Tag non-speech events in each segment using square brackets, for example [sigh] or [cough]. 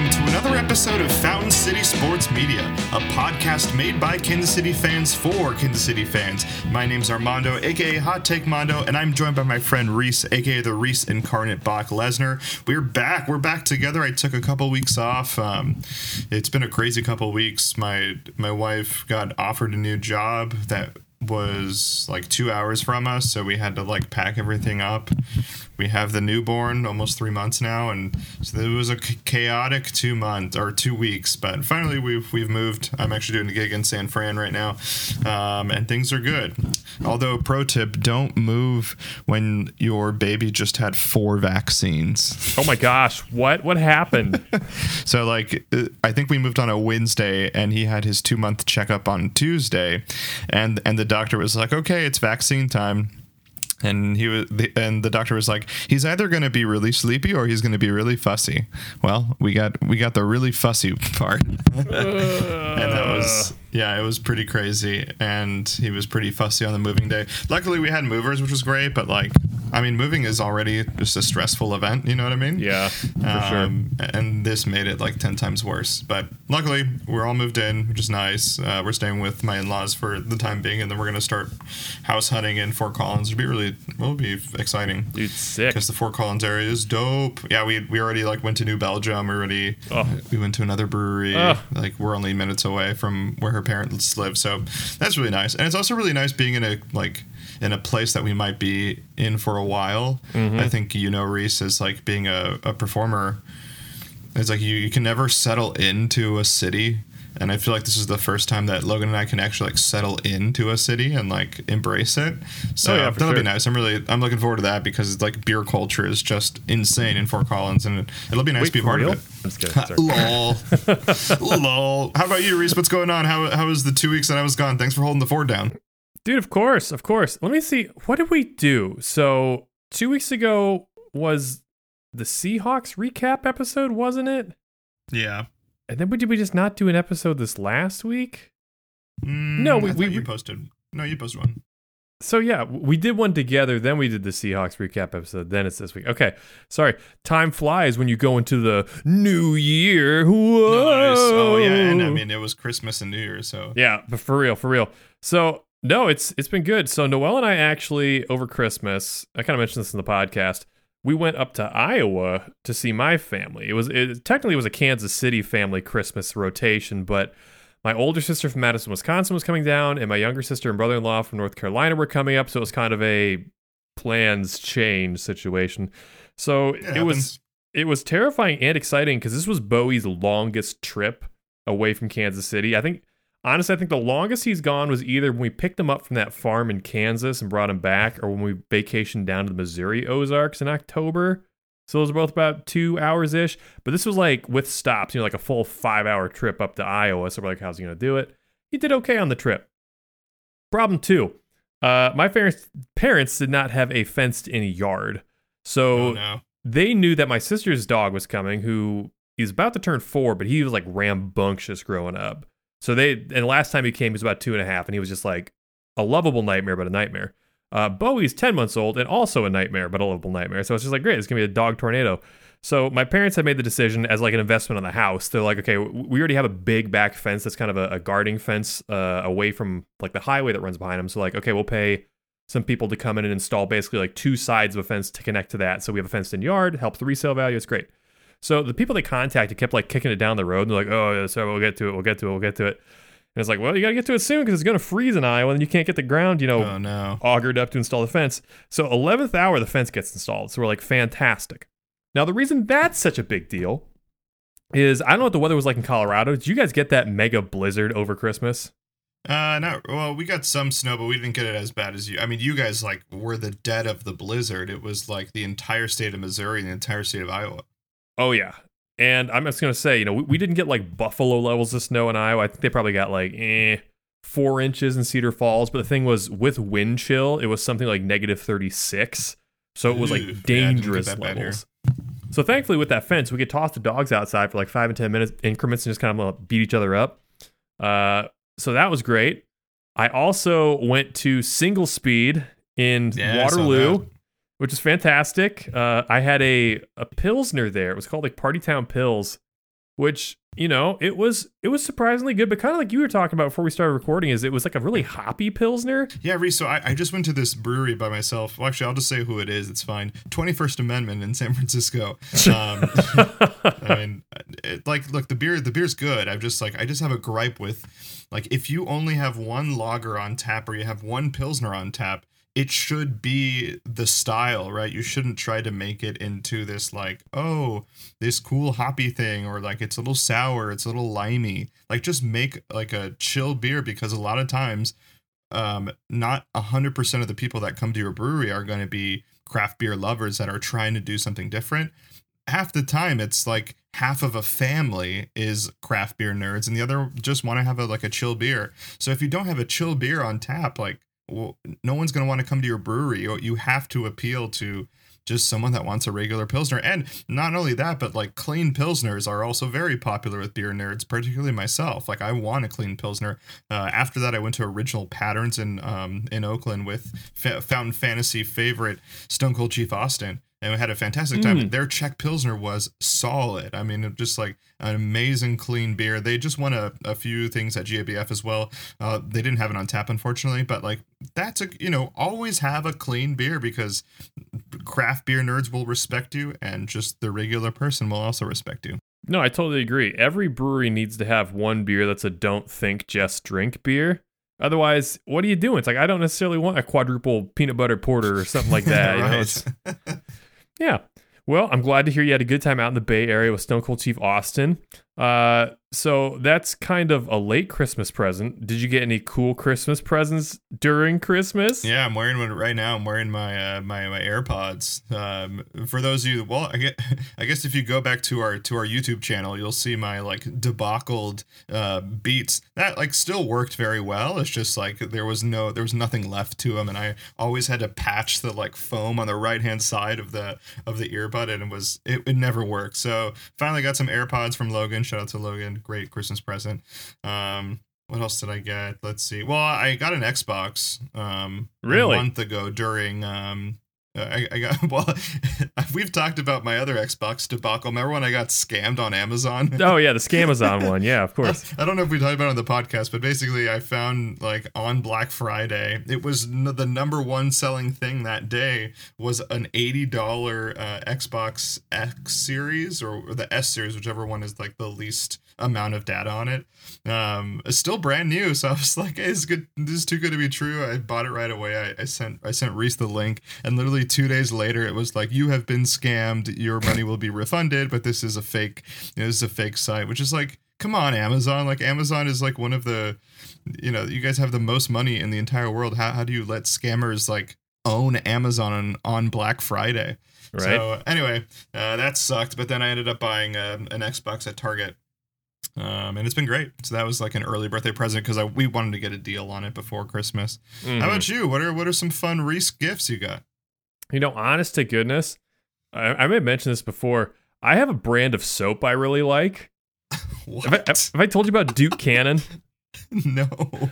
welcome to another episode of Fountain City Sports Media, a podcast made by Kansas City fans for Kansas City fans. My name's Armando, aka Hot Take Mondo, and I'm joined by my friend Reese, aka the Reese Incarnate Brock Lesnar. We're back. We're back together. I took a couple weeks off. Um, it's been a crazy couple weeks. My my wife got offered a new job that was like two hours from us, so we had to like pack everything up. We have the newborn, almost three months now, and so it was a chaotic two months or two weeks. But finally, we've we've moved. I'm actually doing a gig in San Fran right now, um, and things are good. Although, pro tip: don't move when your baby just had four vaccines. Oh my gosh, what what happened? [laughs] so like, uh, I think we moved on a Wednesday, and he had his two month checkup on Tuesday, and and the doctor was like, "Okay, it's vaccine time." And he was and the doctor was like he's either going to be really sleepy or he's going to be really fussy. Well we got we got the really fussy part. [laughs] And that was yeah it was pretty crazy and he was pretty fussy on the moving day luckily we had movers which was great but like i mean moving is already just a stressful event you know what i mean yeah for um, sure and this made it like 10 times worse but luckily we're all moved in which is nice uh, we're staying with my in-laws for the time being and then we're going to start house hunting in fort collins it'll be really it'll be exciting. Dude, sick. Because the Fort Collins area is dope. Yeah, we we already like went to New Belgium. We already oh. we went to another brewery. Oh. Like we're only minutes away from where her parents live, so that's really nice. And it's also really nice being in a like in a place that we might be in for a while. Mm-hmm. I think you know Reese is like being a, a performer. It's like you, you can never settle into a city and I feel like this is the first time that Logan and I can actually like settle into a city and like embrace it. So oh, yeah, that'll sure. be nice. I'm really I'm looking forward to that because it's like beer culture is just insane in Fort Collins, and it'll be nice Wait, to be a part real? of it. I'm just [laughs] lol, [laughs] lol. How about you, Reese? What's going on? How how was the two weeks that I was gone? Thanks for holding the fort down, dude. Of course, of course. Let me see. What did we do? So two weeks ago was the Seahawks recap episode, wasn't it? Yeah. And then did we just not do an episode this last week? Mm, no, we, we you posted. No, you posted one. So yeah, we did one together. Then we did the Seahawks recap episode. Then it's this week. Okay, sorry. Time flies when you go into the new year. Whoa! oh yeah, and I mean it was Christmas and New Year, so yeah. But for real, for real. So no, it's it's been good. So Noel and I actually over Christmas. I kind of mentioned this in the podcast we went up to Iowa to see my family. It was it, technically it was a Kansas City family Christmas rotation, but my older sister from Madison, Wisconsin was coming down, and my younger sister and brother-in-law from North Carolina were coming up. So it was kind of a plans change situation. So it, it was it was terrifying and exciting because this was Bowie's longest trip away from Kansas City. I think honestly, I think the longest he's gone was either when we picked him up from that farm in Kansas and brought him back, or when we vacationed down to the Missouri Ozarks in October. So those are both about two hours ish. But this was like with stops, you know, like a full five hour trip up to Iowa. So we're like, how's he going to do it? He did okay on the trip. Problem two uh, my parents, parents did not have a fenced in yard. So oh, no. they knew that my sister's dog was coming, who he's about to turn four, but he was like rambunctious growing up. So they and last time he came he was about two and a half, and he was just like a lovable nightmare, but a nightmare. Uh, Bowie's ten months old and also a nightmare, but a lovable nightmare. So it's just like great, it's gonna be a dog tornado. So my parents had made the decision as like an investment on the house. They're like, okay, we already have a big back fence that's kind of a, a guarding fence uh, away from like the highway that runs behind them. So like, okay, we'll pay some people to come in and install basically like two sides of a fence to connect to that. So we have a fenced in yard, helps the resale value. It's great. So the people they contacted kept like kicking it down the road. And they're like, oh, yeah, sorry, we'll get to it. We'll get to it. We'll get to it. And it's like, well, you got to get to it soon because it's going to freeze in Iowa and you can't get the ground, you know, oh, no. augured up to install the fence. So 11th hour, the fence gets installed. So we're like, fantastic. Now, the reason that's such a big deal is I don't know what the weather was like in Colorado. Did you guys get that mega blizzard over Christmas? Uh, no. Well, we got some snow, but we didn't get it as bad as you. I mean, you guys like were the dead of the blizzard. It was like the entire state of Missouri and the entire state of Iowa. Oh yeah, and I'm just gonna say, you know, we, we didn't get like buffalo levels of snow in Iowa. I think they probably got like eh, four inches in Cedar Falls. But the thing was, with wind chill, it was something like negative 36. So it was like dangerous yeah, levels. So thankfully, with that fence, we could toss the dogs outside for like five and ten minutes increments and just kind of beat each other up. Uh, so that was great. I also went to single speed in yeah, Waterloo which is fantastic. Uh, I had a a pilsner there. It was called like Party Town Pills, which you know it was it was surprisingly good, but kind of like you were talking about before we started recording, is it was like a really hoppy pilsner. Yeah, Reese. So I, I just went to this brewery by myself. Well, actually, I'll just say who it is. It's fine. Twenty First Amendment in San Francisco. Um, [laughs] I mean, it, like, look, the beer the beer's good. I'm just like I just have a gripe with, like, if you only have one lager on tap or you have one pilsner on tap, it should be the style, right? You shouldn't try to make it into this like, oh, this cool hoppy thing or like it's a little sour, it's a little limey. Like just make like a chill beer because a lot of times um not 100% of the people that come to your brewery are going to be craft beer lovers that are trying to do something different. Half the time it's like half of a family is craft beer nerds and the other just want to have a like a chill beer. So if you don't have a chill beer on tap like well, no one's going to want to come to your brewery. You have to appeal to just someone that wants a regular pilsner. And not only that, but like clean pilsners are also very popular with beer nerds, particularly myself. Like I want a clean pilsner. Uh, after that, I went to Original Patterns in um, in Oakland with Fountain Fantasy favorite Stone Cold Chief Austin and we had a fantastic time. Mm. Their Czech Pilsner was solid. I mean, just like an amazing clean beer. They just won a, a few things at GABF as well. Uh, they didn't have it on tap, unfortunately, but like that's a, you know, always have a clean beer because craft beer nerds will respect you and just the regular person will also respect you. No, I totally agree. Every brewery needs to have one beer that's a don't think, just drink beer. Otherwise, what are you doing? It's like I don't necessarily want a quadruple peanut butter porter or something like [laughs] that. right. You know, [laughs] Yeah. Well, I'm glad to hear you had a good time out in the Bay Area with Stone Cold Chief Austin. Uh, so that's kind of a late Christmas present. Did you get any cool Christmas presents during Christmas? Yeah, I'm wearing one right now. I'm wearing my uh, my my AirPods. Um, for those of you, well, I guess, [laughs] I guess if you go back to our to our YouTube channel, you'll see my like debacled uh, beats. That like still worked very well. It's just like there was no there was nothing left to them, and I always had to patch the like foam on the right hand side of the of the earbud, and it was it, it never worked. So finally got some AirPods from Logan. Shout out to Logan great Christmas present. Um, what else did I get? Let's see. Well, I got an Xbox um, really a month ago during um, I, I got [laughs] well. [laughs] we've talked about my other Xbox debacle. Remember when I got scammed on Amazon? [laughs] Oh yeah, the Scamazon one. Yeah, of course. I don't know if we talked about it on the podcast, but basically, I found like on Black Friday, it was n- the number one selling thing that day was an eighty dollar uh, Xbox X series or, or the S series, whichever one is like the least amount of data on it. Um, it's still brand new, so I was [laughs] like, hey, "This is good. This is too good to be true." I bought it right away. I, I sent I sent Reese the link, and literally two days later, it was like, "You have been scammed. Your money will be refunded, but this is a fake. You know, this is a fake site." Which is like, come on, Amazon. Like Amazon is like one of the, you know, you guys have the most money in the entire world. How how do you let scammers like own Amazon on, on Black Friday? Right. So anyway, uh, that sucked. But then I ended up buying um, an Xbox at Target um, and it's been great. So that was like an early birthday present because we wanted to get a deal on it before Christmas. Mm-hmm. How about you? What are what are some fun Reese gifts you got? You know, honest to goodness, I, I may have mentioned this before. I have a brand of soap I really like. what? [laughs] Have I, have I told you about Duke Cannon? [laughs] no.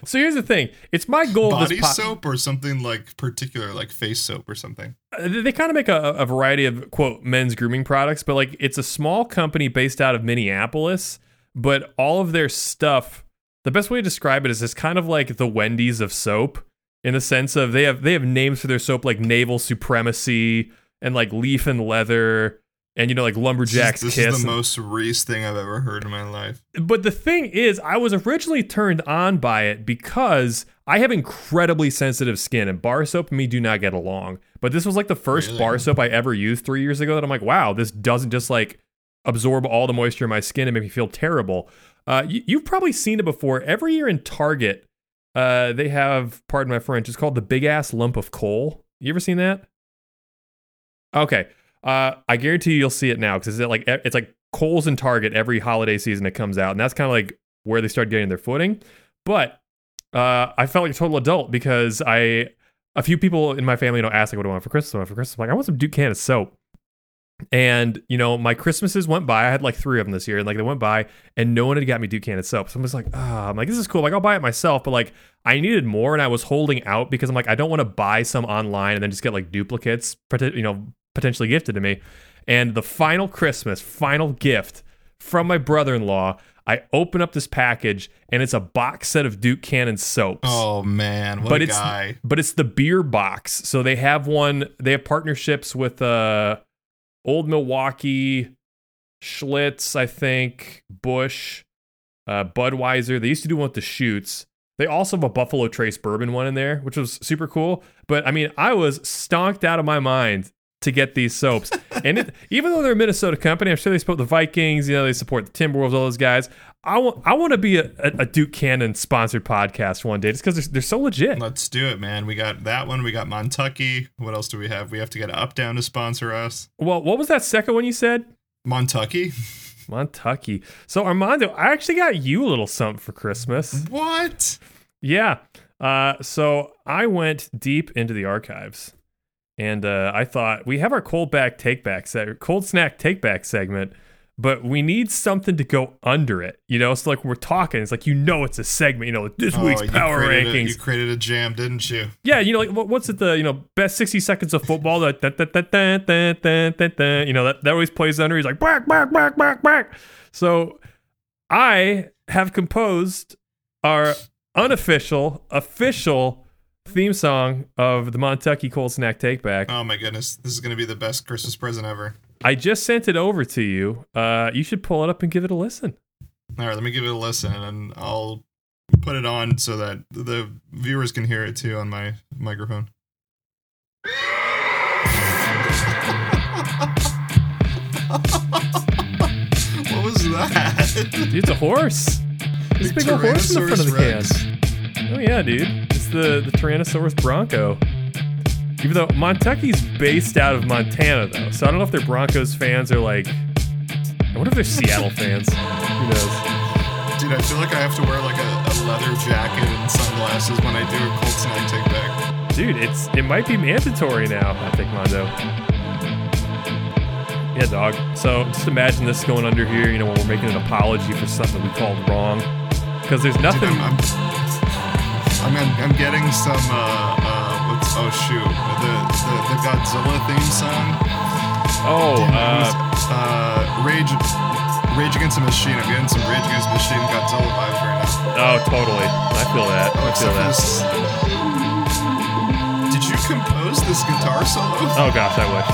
So here's the thing: it's my goal. Body po- soap or something like particular, like face soap or something. Uh, they kind of make a, a variety of quote men's grooming products, but like it's a small company based out of Minneapolis but all of their stuff the best way to describe it is it's kind of like the Wendy's of soap in the sense of they have they have names for their soap like naval supremacy and like leaf and leather and you know like lumberjacks this is, this is the most Reese thing I've ever heard in my life. But the thing is, I was originally turned on by it because I have incredibly sensitive skin, and bar soap and me do not get along. But this was like the first really? bar soap I ever used three years ago that I'm like, wow, this doesn't just like absorb all the moisture in my skin and make me feel terrible. Uh, you, have probably seen it before. Every year in Target, uh, they have, pardon my French, it's called the big ass lump of coal. You ever seen that? Okay. Uh, I guarantee you you'll see it now because it's like it's like Kohl's in Target every holiday season it comes out, and that's kind of like where they start getting their footing. But uh, I felt like a total adult because I a few people in my family know asked like what do I want for Christmas? What I want for Christmas? I'm like I want some Duke Cannon soap. And you know, my Christmases went by. I had like three of them this year, and like they went by, and no one had got me Duke Cannon soap. So I'm just like, ah, oh. I'm like, this is cool. Like I'll buy it myself, but like I needed more, and I was holding out because I'm like, I don't want to buy some online and then just get like duplicates, you know, potentially gifted to me. And the final Christmas, final gift from my brother in law. I open up this package and it's a box set of Duke Cannon soaps. Oh man, what but a it's guy! but it's the beer box. So they have one. They have partnerships with uh, Old Milwaukee, Schlitz, I think, Busch, uh, Budweiser. They used to do one with the shoots. They also have a Buffalo Trace bourbon one in there, which was super cool. But I mean, I was stonked out of my mind to get these soaps. and it, even though they're a Minnesota company, I'm sure they support the Vikings. You know, they support the Timberwolves, all those guys. I want, I want to be a, a, a Duke Cannon sponsored podcast one day, just because they're, they're so legit. Let's do it, man. We got that one. We got Montucky. What else do we have? We have to get Up Down to sponsor us. Well, what was that second one you said? Montucky. Montucky. So Armando, I actually got you a little something for Christmas. What? Yeah. Uh, so I went deep into the archives, and uh, I thought we have our cold back take back se- cold snack take back segment, but we need something to go under it. You know, so like we're talking, it's like you know it's a segment. You know, like this week's Oh, you power created A, rankings. you created a jam, didn't you? Yeah, you know, like what, what's it? The you know best sixty seconds of football. That that that that that that that that that you know that that always plays under. He's like back back back back back. So I have composed our unofficial official theme song of the Montucky Cold Snack Take Back. Oh my goodness, this is gonna be the best Christmas present ever. I just sent it over to you. Uh, you should pull it up and give it a listen. All right, let me give it a listen, and I'll put it on so that the viewers can hear it too on my microphone. [laughs] what was that? Dude, it's a horse. There's a big old horse in the front of the can. Oh yeah, dude. The the Tyrannosaurus Bronco. Even though Montucky's based out of Montana though, so I don't know if they're Broncos fans or like. I wonder if they're Seattle [laughs] fans. Who knows? Dude, I feel like I have to wear like a, a leather jacket and sunglasses when I do a cold snack take back. Dude, it's it might be mandatory now. I think Mondo. Yeah, dog. So just imagine this going under here. You know, when we're making an apology for something we called wrong, because there's Dude, nothing. I'm, I'm, I'm, I'm getting some, uh, uh, what's, oh shoot, the, the, the Godzilla theme song. oh, uh, uh, Rage, Rage Against the Machine. I'm getting some Rage Against the Machine Godzilla vibes right now. oh, totally. I feel that. I feel that. this- Did you compose this guitar solo? Oh gosh, I wish.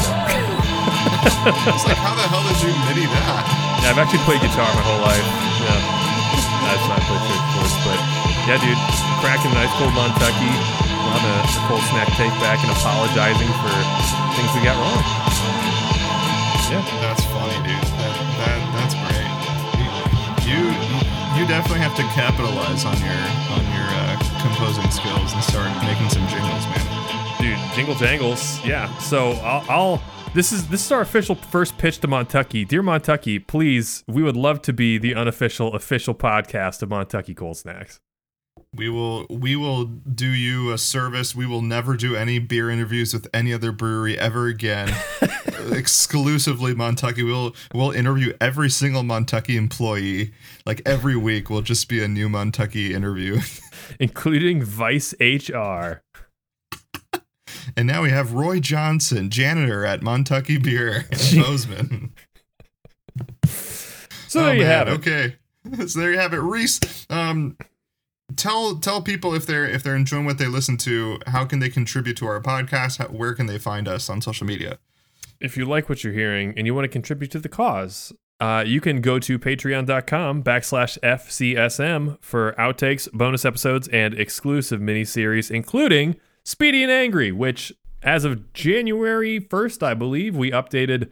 [laughs] It's like, how the hell did you MIDI that? Yeah, I've actually played guitar my whole life. Yeah, that's not played church but yeah, dude, cracking a nice cold Montucky on a, a cold snack take back and apologizing for things we got wrong. Yeah, That's funny, dude. That, that that's great. You you definitely have to capitalize on your on your uh, composing skills and start making some jingles, man. dude, jingle jangles. Yeah. So I'll, I'll. This is this is our official first pitch to Montucky. Dear Montucky, please, we would love to be the unofficial official podcast of Montucky Cold Snacks. We will we will do you a service. We will never do any beer interviews with any other brewery ever again. [laughs] Exclusively Montucky. We'll we'll interview every single Montucky employee. Like every week will just be a new Montucky interview. [laughs] including Vice HR. And now we have Roy Johnson, janitor at Montucky Beer [laughs] in Bozeman. So Oh, there you man, have it. Okay, so there you have it, Reese. Um, tell tell people if they're if they're enjoying what they listen to, how can they contribute to our podcast? How, where can they find us on social media? If you like what you're hearing and you want to contribute to the cause, uh, you can go to patreon.com backslash FCSM for outtakes, bonus episodes, and exclusive miniseries, including Speedy and Angry, which as of January 1st, I believe, we updated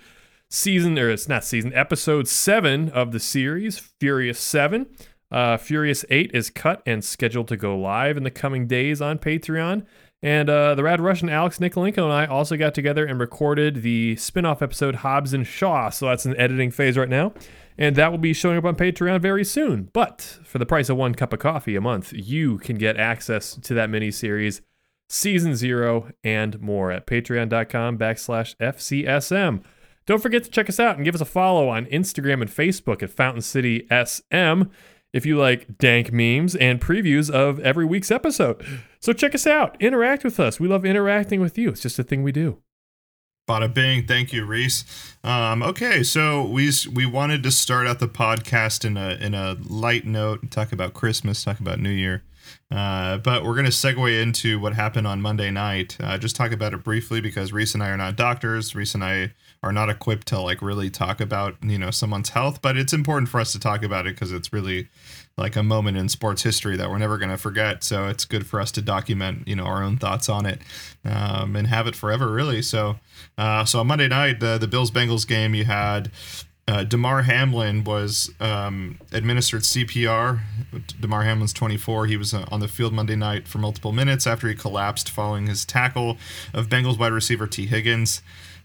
season, or it's not season, episode 7 of the series, Furious 7. Uh, Furious 8 is cut and scheduled to go live in the coming days on Patreon. And uh, the Rad Russian Alex Nikolenko and I also got together and recorded the spin off episode Hobbs and Shaw. So that's in editing phase right now. And that will be showing up on Patreon very soon. But for the price of one cup of coffee a month, you can get access to that mini series, season zero, and more at patreon.com backslash FCSM. Don't forget to check us out and give us a follow on Instagram and Facebook at Fountain City SM if you like dank memes and previews of every week's episode. So check us out, interact with us. We love interacting with you. It's just a thing we do. Bada bing. Thank you, Reese. Um, okay, so we we wanted to start out the podcast in a in a light note, talk about Christmas, talk about New Year. Uh, but we're going to segue into what happened on Monday night. Uh, just talk about it briefly because Reese and I are not doctors. Reese and I are not equipped to like really talk about you know someone's health, but it's important for us to talk about it because it's really like a moment in sports history that we're never going to forget. So it's good for us to document, you know, our own thoughts on it um, and have it forever, really. So, uh, so on Monday night, the the Bills Bengals game, you had uh, Damar Hamlin was um, administered CPR. Damar Hamlin's 24. He was uh, on the field Monday night for multiple minutes after he collapsed following his tackle of Bengals wide receiver Tee Higgins.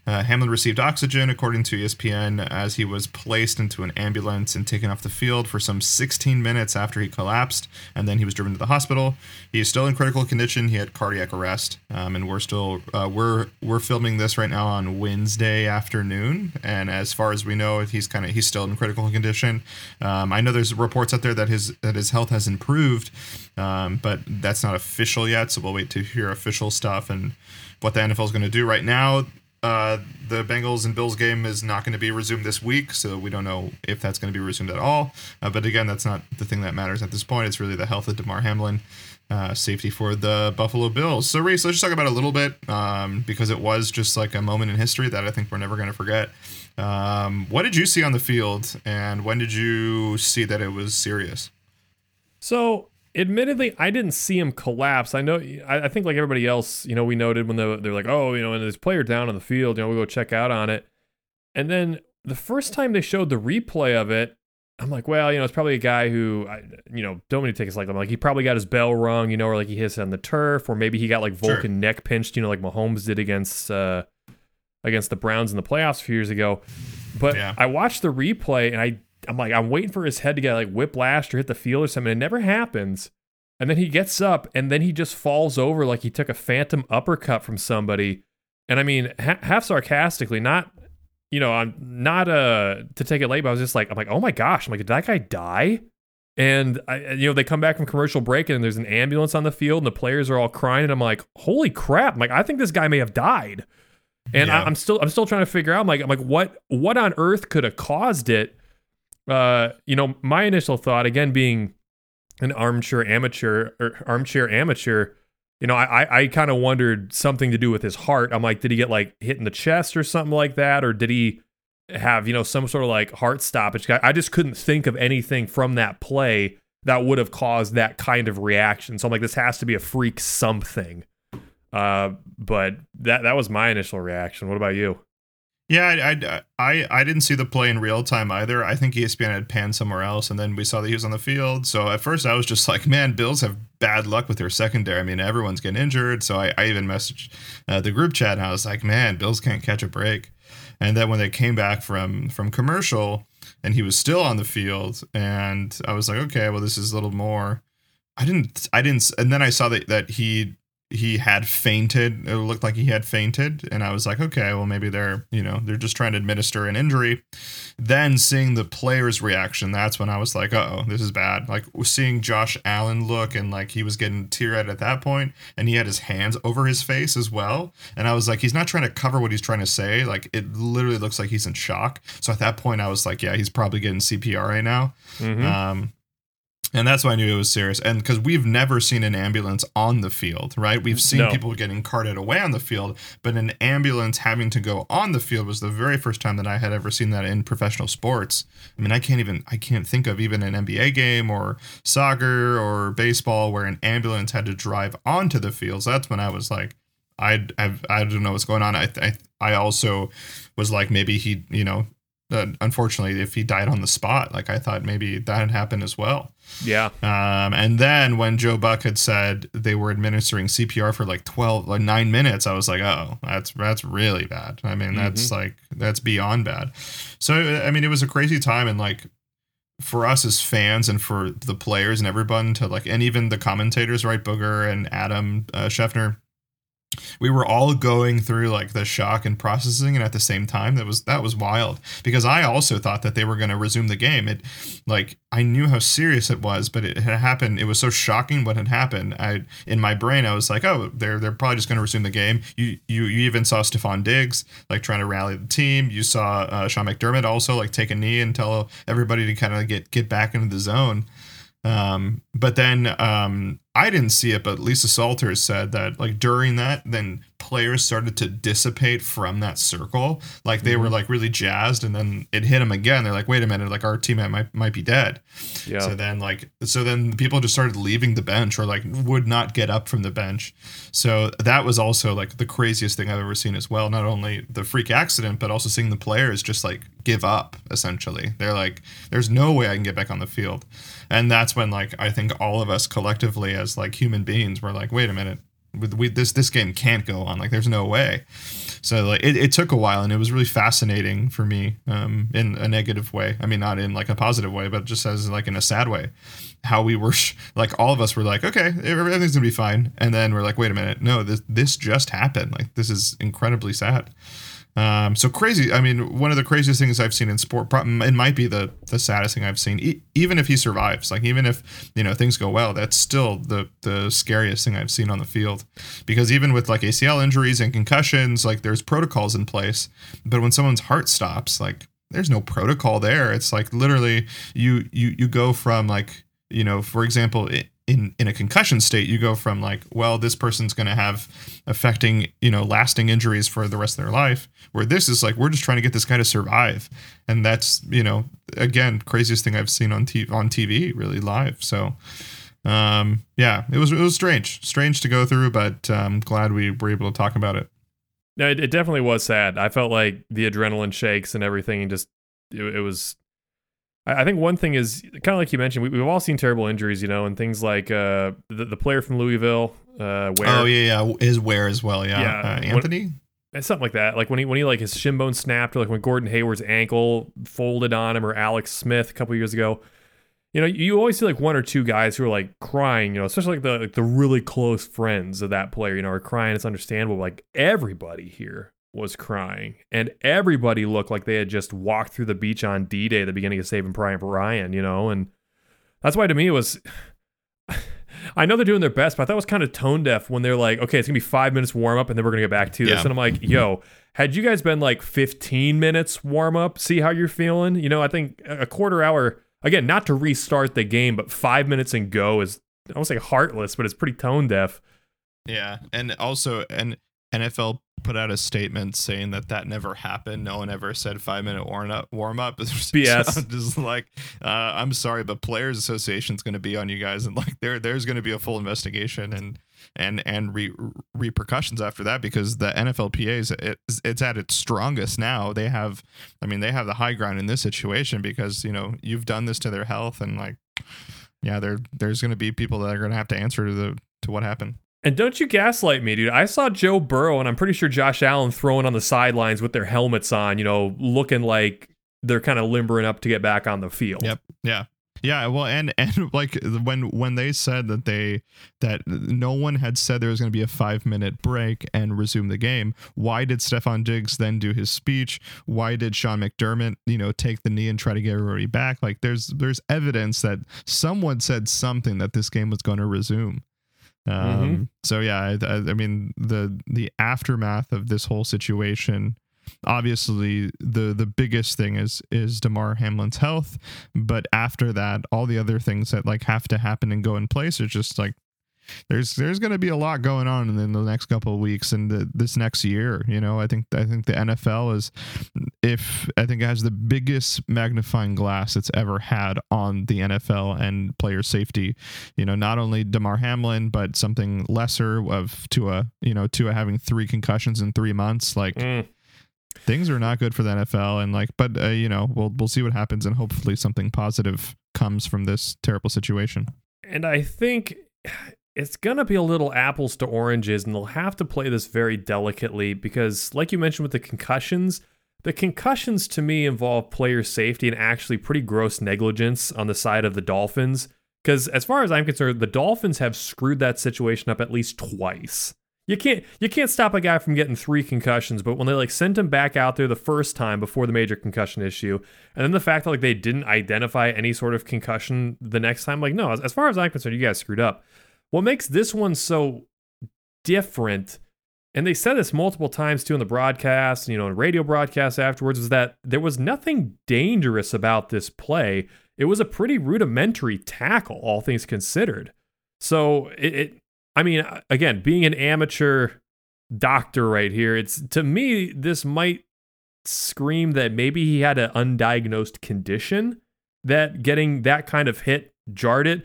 Uh, Hamlin received oxygen, according to ESPN, as he was placed into an ambulance and taken off the field for some 16 minutes after he collapsed, and then he was driven to the hospital. He is still in critical condition. He had cardiac arrest, um, and we're still uh, we're we're filming this right now on Wednesday afternoon, and as far as we know, he's kind of he's still in critical condition. Um, I know there's reports out there that his that his health has improved, um, but that's not official yet. So we'll wait to hear official stuff and what the NFL is going to do. Right now, uh, the Bengals and Bills game is not going to be resumed this week, so we don't know if that's going to be resumed at all. Uh, but again, that's not the thing that matters at this point. It's really the health of Damar Hamlin, uh, safety for the Buffalo Bills. So, Reese, let's just talk about it a little bit um, because it was just like a moment in history that I think we're never going to forget. Um, what did you see on the field, and when did you see that it was serious? So admittedly, I didn't see him collapse. I know, I, I think like everybody else, you know, we noted when they, they're like, oh, you know, and this player down on the field, you know, we'll go check out on it. And then the first time they showed the replay of it, I'm like, well, you know, it's probably a guy who, I, you know, don't mean to take his like, I'm like, he probably got his bell rung, you know, or like he hits it on the turf, or maybe he got like Vulcan sure. neck pinched, you know, like Mahomes did against uh against the Browns in the playoffs a few years ago. But yeah. I watched the replay and I I'm like, I'm waiting for his head to get like whiplashed or hit the field or something. It never happens. And then he gets up and then he just falls over like he took a phantom uppercut from somebody. And I mean, ha- half sarcastically, not, you know, I'm not uh to take it late, but I was just like, I'm like, oh my gosh, I'm like, did that guy die? And I, you know, they come back from commercial break and there's an ambulance on the field and the players are all crying. And I'm like, holy crap! I'm like, I think this guy may have died. And yeah. I, I'm still, I'm still trying to figure out. I'm like, I'm like, what, what on earth could have caused it? Uh, you know, my initial thought, again, being an armchair amateur or armchair amateur, you know, I I, I kind of wondered something to do with his heart. I'm like, did he get like hit in the chest or something like that, or did he have you know some sort of like heart stoppage? I just couldn't think of anything from that play that would have caused that kind of reaction. So I'm like, this has to be a freak something. Uh, but that that was my initial reaction. What about you? Yeah, I, I, I, didn't see the play in real time either. I think ESPN had panned somewhere else, and then we saw that he was on the field. So at first, I was just like, "Man, Bills have bad luck with their secondary. I mean, everyone's getting injured." So I, I even messaged uh, the group chat, and I was like, "Man, Bills can't catch a break." And then when they came back from from commercial, and he was still on the field, and I was like, "Okay, well, this is a little more." I didn't, I didn't, and then I saw that that he he had fainted. It looked like he had fainted, and I was like, okay, well maybe they're you know they're just trying to administer an injury. Then seeing the player's reaction, that's when I was like, oh, this is bad. Like seeing Josh Allen look and like he was getting tear-eyed at that point, and he had his hands over his face as well, and I was like, he's not trying to cover what he's trying to say. Like it literally looks like he's in shock. So at that point, I was like, yeah, he's probably getting CPR right now. Mm-hmm. Um, and that's why I knew it was serious. And because we've never seen an ambulance on the field, right? We've seen no. people getting carted away on the field, but an ambulance having to go on the field was the very first time that I had ever seen that in professional sports. I mean, I can't even I can't think of even an NBA game or soccer or baseball where an ambulance had to drive onto the field. So that's when I was like, I I, I don't know what's going on. I, I I also was like maybe he you know uh, unfortunately, if he died on the spot, like I thought maybe that had happened as well. Yeah. Um, and then when Joe Buck had said they were administering CPR for like 12, like nine minutes, I was like, oh, that's, that's really bad. I mean, that's mm-hmm. like, that's beyond bad. So, I mean, it was a crazy time. And like, for us as fans and for the players and everyone to like, and even the commentators, right? Booger and Adam uh, Schefter, we were all going through like the shock and processing and at the same time that was that was wild. Because i also thought that they were going to resume the game. It like i knew how serious it was but it had happened. It was so shocking what had happened. I in my brain i was like oh they're they're probably just going to resume the game. You, you you even saw stefon diggs like trying to rally the team. You saw uh, sean mcdermott also like take a knee and tell everybody to kind of get get back into the zone um, but then um, I didn't see it, but Lisa Salters said that like during that, then players started to dissipate from that circle. Like they mm-hmm. were like really jazzed, and then it hit them again. They're like, wait a minute, like our teammate might might be dead. Yeah. So then like so then people just started leaving the bench or like would not get up from the bench. So that was also like the craziest thing I've ever seen as well. Not only the freak accident, but also seeing the players just like give up. Essentially, they're like, there's no way I can get back on the field, and that's when like I think all of us collectively as like human beings we're like wait a minute. We, this this game can't go on. Like there's no way. So like it, it took a while and it was really fascinating for me um, in a negative way. I mean not in like a positive way but just as like in a sad way. How we were sh- like all of us were like okay everything's gonna be fine. And then we're like wait a minute. No this this just happened. Like this is incredibly sad um, so crazy. I mean, one of the craziest things I've seen in sport. It might be the the saddest thing I've seen. E- even if he survives, like even if you know things go well, that's still the the scariest thing I've seen on the field. Because even with like ACL injuries and concussions, like there's protocols in place. But when someone's heart stops, like there's no protocol there. It's like literally you you you go from like you know, for example, in in a concussion state you go from like well this person's going to have affecting you know lasting injuries for the rest of their life where this is like we're just trying to get this guy to survive. And that's you know again craziest thing i've seen on on TV really live. So um yeah it was it was strange strange to go through but um glad we were able to talk about it. No it, it definitely was sad. I felt like the adrenaline shakes and everything and just it, it was I think one thing is kind of like you mentioned, we, have all seen terrible injuries, you know, and things like uh, the, the player from Louisville, uh, Ware. Oh yeah, yeah, is Ware as well, yeah. yeah. Uh, Anthony. When, something like that. Like when he when he like his shin bone snapped, or like when Gordon Hayward's ankle folded on him, or Alex Smith a couple years ago. You know, you always see like one or two guys who are like crying. You know, especially like the like the really close friends of that player. You know, are crying. It's understandable. Like everybody here was crying, and everybody looked like they had just walked through the beach on D Day, the beginning of Saving Private Ryan, you know, and that's why to me it was. [sighs] I know they're doing their best, but I thought it was kind of tone deaf when they're like, okay, it's gonna be five minutes warm up, and then we're gonna get back to this. And I'm like, yo, had you guys been like 15 minutes warm up, see how you're feeling? You know, I think a quarter hour again, not to restart the game, but five minutes and go is I won't say heartless, but it's pretty tone deaf. Yeah, and also and NFL put out a statement saying that that never happened. No one ever said five minute warm up. Warm up. [laughs] BS. Just like, uh, I'm sorry, but Players Association is going to be on you guys, and like there there's going to be a full investigation and and and re- repercussions after that because the NFLPA is it's, it's at its strongest now. They have, I mean, they have the high ground in this situation because you know you've done this to their health and like, yeah, there there's going to be people that are going to have to answer to the to what happened. And don't you gaslight me, dude. I saw Joe Burrow and I'm pretty sure Josh Allen throwing on the sidelines with their helmets on, you know, looking like they're kind of limbering up to get back on the field. Yep. Yeah. Yeah, well, and [laughs] and like when when they said that they that no one had said there was going to be a five minute break and resume the game, why did Stefon Diggs then do his speech? Why did Sean McDermott, you know, take the knee and try to get everybody back? Like, there's there's evidence that someone said something that this game was going to resume. Mm-hmm. Um, mm-hmm. So yeah, I, I, mean the the aftermath of this whole situation. Obviously, the the biggest thing is is Damar Hamlin's health, but after that, all the other things that like have to happen and go in place are just like there's there's going to be a lot going on in the next couple of weeks and the, this next year. You know, I think I think the NFL is, if I think it has the biggest magnifying glass it's ever had on the NFL and player safety. You know, not only Damar Hamlin, but something lesser of Tua. You know, Tua having three concussions in three months, like. Mm things are not good for the NFL and like but uh, you know we'll we'll see what happens and hopefully something positive comes from this terrible situation. And I think it's going to be a little apples to oranges, and they'll have to play this very delicately because, like you mentioned with the concussions, the concussions to me involve player safety and actually pretty gross negligence on the side of the Dolphins. Because, as far as I'm concerned, the Dolphins have screwed that situation up at least twice. you can't you can't stop a guy from getting three concussions, but when they like sent him back out there the first time before the major concussion issue, and then the fact that like they didn't identify any sort of concussion the next time, like no, as, as far as I'm concerned, you guys screwed up. What makes this one so different, and they said this multiple times too in the broadcast, you know, in radio broadcasts afterwards, is that there was nothing dangerous about this play. It was a pretty rudimentary tackle, all things considered. So it, it I mean, again, being an amateur doctor right here, it's to me, this might scream that maybe he had an undiagnosed condition that getting that kind of hit jarred it.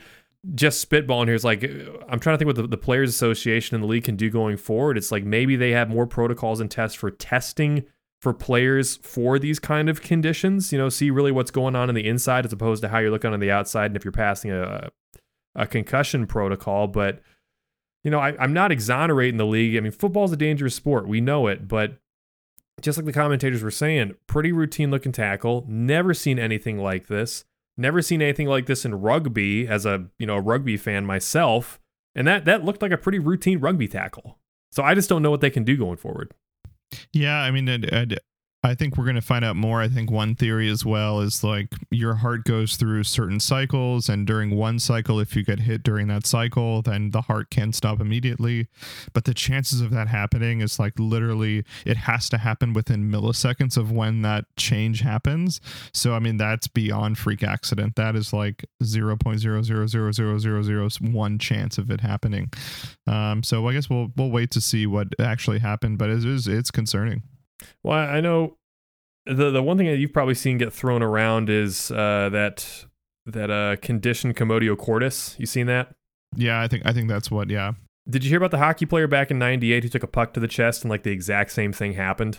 Just spitballing here is like, I'm trying to think what the, the Players Association and the league can do going forward. It's like maybe they have more protocols and tests for testing for players for these kind of conditions. You know, see really what's going on in the inside as opposed to how you're looking on the outside and if you're passing a, a concussion protocol. But you know, I, I'm not exonerating the league. I mean, football's a dangerous sport. We know it, but just like the commentators were saying, pretty routine looking tackle. Never seen anything like this. Never seen anything like this in rugby as a, you know, a rugby fan myself. And that that looked like a pretty routine rugby tackle. So I just don't know what they can do going forward. Yeah, I mean, it, it, I think we're going to find out more. I think one theory as well is like your heart goes through certain cycles, and during one cycle, if you get hit during that cycle, then the heart can stop immediately. But the chances of that happening is like literally, it has to happen within milliseconds of when that change happens. So, I mean, that's beyond freak accident. That is like 0.0000001 chance of it happening. Um, so, I guess we'll we'll wait to see what actually happened, but it is it's concerning. Well, I know the the one thing that you've probably seen get thrown around is uh, that that uh, condition commotio cordis. You seen that? Yeah, I think I think that's what. Yeah. Did you hear about the hockey player back in '98 who took a puck to the chest and like the exact same thing happened?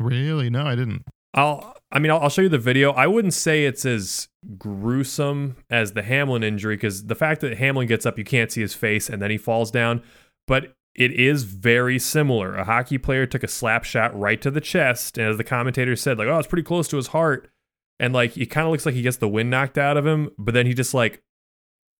Really? No, I didn't. I'll. I mean, I'll, I'll show you the video. I wouldn't say it's as gruesome as the Hamlin injury because the fact that Hamlin gets up, you can't see his face, and then he falls down. But it is very similar. A hockey player took a slap shot right to the chest, and as the commentator said, like, oh, it's pretty close to his heart. And like it kind of looks like he gets the wind knocked out of him, but then he just like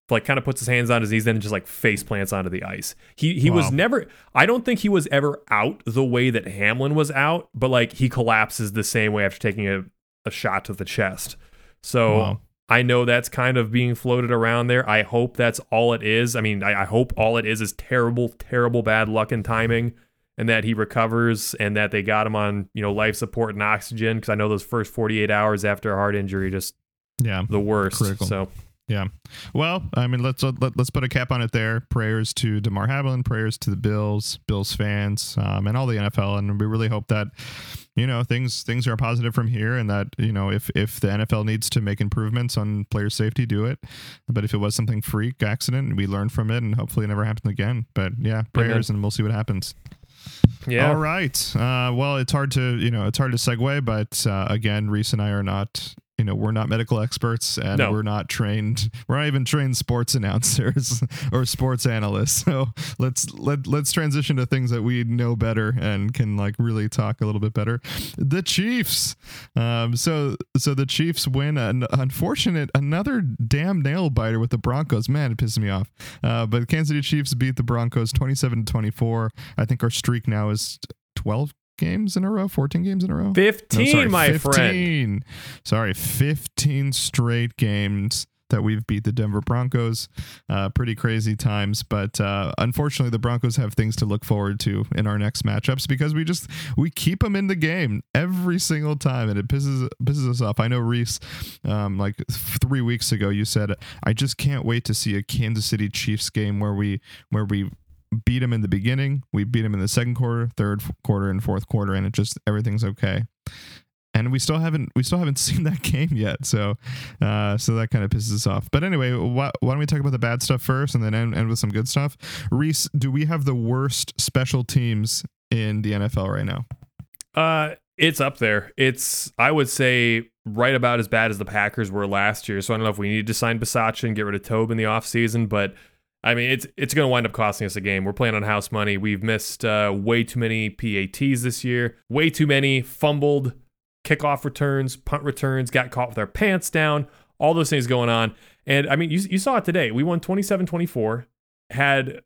like kind of puts his hands on his knees and just like face plants onto the ice. He he wow. was never I don't think he was ever out the way that Hamlin was out, but like he collapses the same way after taking a, a shot to the chest. So wow. I know that's kind of being floated around there. I hope that's all it is. I mean, I, I, hope all it is is terrible, terrible bad luck and timing, and that he recovers and that they got him on you know life support and oxygen. Because I know those first 48 hours after a heart injury just yeah the worst. Critical. So yeah. Well, I mean, let's let, let's put a cap on it there. Prayers to Damar Hamlin, prayers to the Bills, Bills fans, um, and all the NFL, and we really hope that you know things things are positive from here, and that you know if if the NFL needs to make improvements on player safety, do it. But if it was something freak accident, we learn from it, and hopefully it never happens again. But yeah, prayers, Amen. and we'll see what happens. Yeah. All right. Uh, well, it's hard to you know it's hard to segue, but uh, again, Reese and I are not you know we're not medical experts and no. we're not trained we're not even trained sports announcers [laughs] or sports analysts. So let's let, let's transition to things that we know better and can like really talk a little bit better. The chiefs. Um so so the chiefs win an unfortunate another damn nail biter with the broncos. Man it pisses me off. Uh, but kansas city chiefs beat the broncos 27 to 24 i think our streak now is 12 games in a row, 14 games in a row? 15, no, sorry, my 15. friend. Sorry, 15 straight games that we've beat the Denver Broncos. Uh, pretty crazy times, but uh, unfortunately, the Broncos have things to look forward to in our next matchups because we just we keep them in the game every single time, and it pisses pisses us off. I know Reese, um, like three weeks ago, you said I just can't wait to see a Kansas City Chiefs game where we where we beat them in the beginning. We beat them in the second quarter, third quarter, and fourth quarter, and it just everything's okay. And we still haven't we still haven't [laughs] seen that game yet, so uh, so that kind of pisses us off. But anyway, why, why don't we talk about the bad stuff first, and then end, end with some good stuff? Reese, do we have the worst special teams in the NFL right now? Uh, it's up there. It's I would say right about as bad as the Packers were last year. So I don't know if we need to sign Bisaccia and get rid of Toub in the offseason, but I mean, it's it's going to wind up costing us a game. We're playing on house money. We've missed uh, way too many PATs this year. Way too many fumbled kickoff returns, punt returns, got caught with our pants down. All those things going on. And I mean, you, you saw it today. We won 27 24, had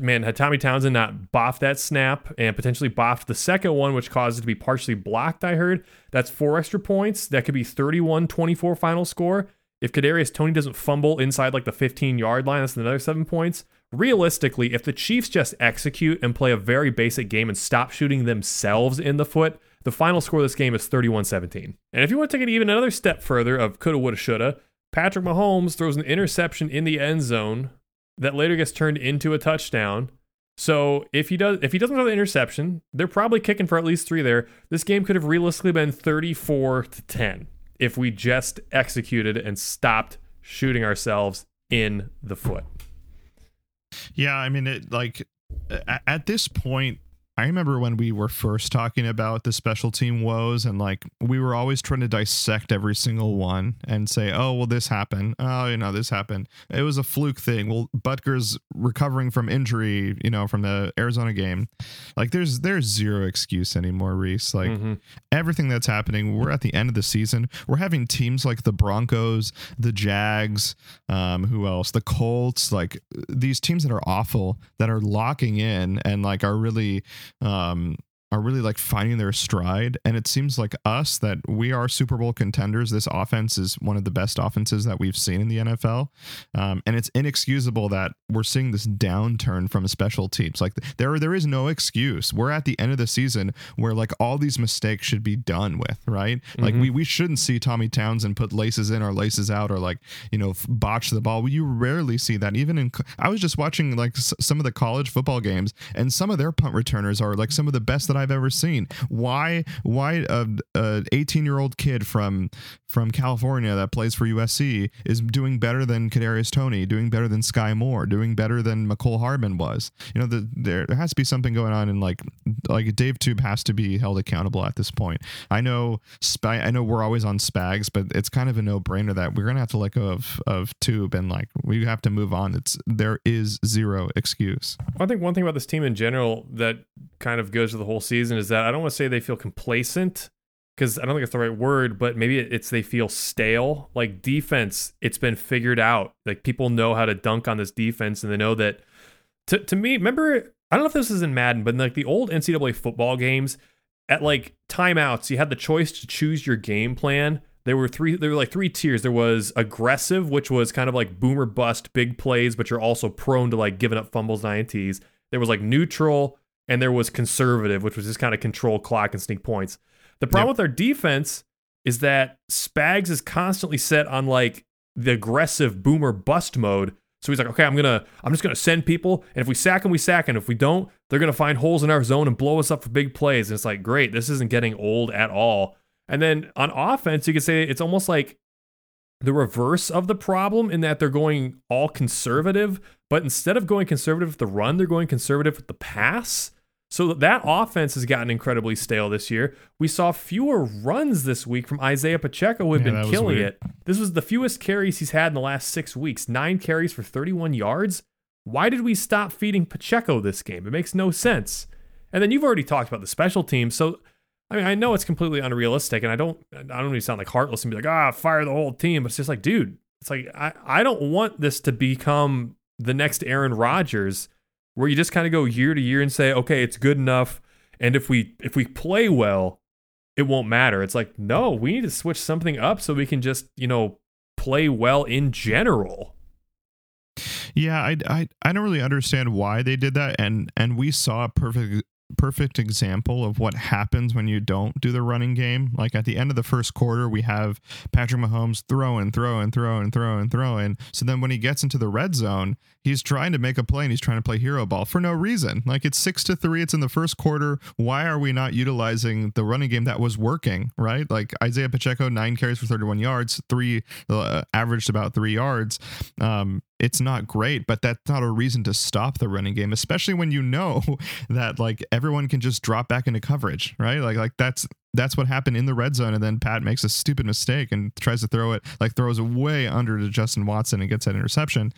man, had Tommy Townsend not boffed that snap and potentially boffed the second one, which caused it to be partially blocked, I heard, that's four extra points. That could be 31 24 final score. If Kadarius Toney doesn't fumble inside like the 15 yard line, that's another seven points. Realistically, if the Chiefs just execute and play a very basic game and stop shooting themselves in the foot, the final score of this game is 31 17. And if you want to take it even another step further of coulda, woulda, shoulda, Patrick Mahomes throws an interception in the end zone that later gets turned into a touchdown. So if he does if he doesn't have the interception, they're probably kicking for at least three there. This game could have realistically been 34 to 10 if we just executed and stopped shooting ourselves in the foot. Yeah, I mean it like at this point I remember when we were first talking about the special team woes, and like we were always trying to dissect every single one and say, oh, well, this happened. Oh, you know, this happened. It was a fluke thing. Well, Butker's recovering from injury, you know, from the Arizona game. Like there's there's zero excuse anymore, Reese. Like mm-hmm. everything that's happening, we're at the end of the season. We're having teams like the Broncos, the Jags, um, who else? The Colts, like these teams that are awful that are locking in and like are really um, are really like finding their stride. And it seems like us that we are Super Bowl contenders. This offense is one of the best offenses that we've seen in the NFL. Um, and it's inexcusable that we're seeing this downturn from special teams. Like there, there is no excuse. We're at the end of the season where like all these mistakes should be done with, right? Mm-hmm. Like we, we shouldn't see Tommy Townsend put laces in or laces out or like, you know, botch the ball. You rarely see that. Even in, I was just watching like s- some of the college football games and some of their punt returners are like some of the best that I've ever seen. Why why a, a 18 year old kid from from California that plays for USC is doing better than Kadarius Toney, doing better than Skyy Moore, doing better than Mecole Hardman was. You know, the, there there has to be something going on, and like like Dave Toub has to be held accountable at this point. I know I know we're always on Spags, but it's kind of a no brainer that we're gonna have to let go of of Toub and like we have to move on. It's there is zero excuse. I think one thing about this team in general that kind of goes to the whole season is that I don't want to say they feel complacent because I don't think it's the right word, but maybe it's they feel stale. Like defense, it's been figured out. Like people know how to dunk on this defense, and they know that. To to me, remember, I don't know if this is in Madden, but in like the old NCAA football games, at like timeouts, you had the choice to choose your game plan. There were three. There were like three tiers. There was aggressive, which was kind of like boomer bust, big plays, but you're also prone to like giving up fumbles, and ints. There was like neutral, and there was conservative, which was just kind of control clock and sneak points. The problem yep. with our defense is that Spags is constantly set on like the aggressive boomer bust mode. So he's like, okay, I'm gonna, I'm just gonna send people, and if we sack them, we sack them. If we don't, they're gonna find holes in our zone and blow us up for big plays. And it's like, great, this isn't getting old at all. And then on offense, you could say it's almost like the reverse of the problem in that they're going all conservative, but instead of going conservative with the run, they're going conservative with the pass. So that offense has gotten incredibly stale this year. We saw fewer runs this week from Isaiah Pacheco, who had yeah, been killing it. This was the fewest carries he's had in the last six weeks nine carries for 31 yards. Why did we stop feeding Pacheco this game? It makes no sense. And then you've already talked about the special teams. So, I mean, I know it's completely unrealistic, and I don't, I don't even sound like heartless and be like, ah, fire the whole team. But it's just like, dude, it's like, I, I don't want this to become the next Aaron Rodgers where you just kind of go year to year and say, okay, it's good enough. And if we if we play well, it won't matter. It's like, no, we need to switch something up so we can just, you know, play well in general. Yeah, I, I I don't really understand why they did that, and and we saw a perfect perfect example of what happens when you don't do the running game. Like at the end of the first quarter, we have Patrick Mahomes throwing, throwing, throwing, throwing, throwing. So then when he gets into the red zone, he's trying to make a play and he's trying to play hero ball for no reason. Like it's six to three, it's in the first quarter. Why are we not utilizing the running game that was working, right? Like Isaiah Pacheco, nine carries for 31 yards, three uh, averaged about three yards. Um, it's not great, but that's not a reason to stop the running game, especially when you know [laughs] that like everyone can just drop back into coverage, right? Like like that's that's what happened in the red zone. And then Pat makes a stupid mistake and tries to throw it, like throws way under to Justin Watson and gets that interception.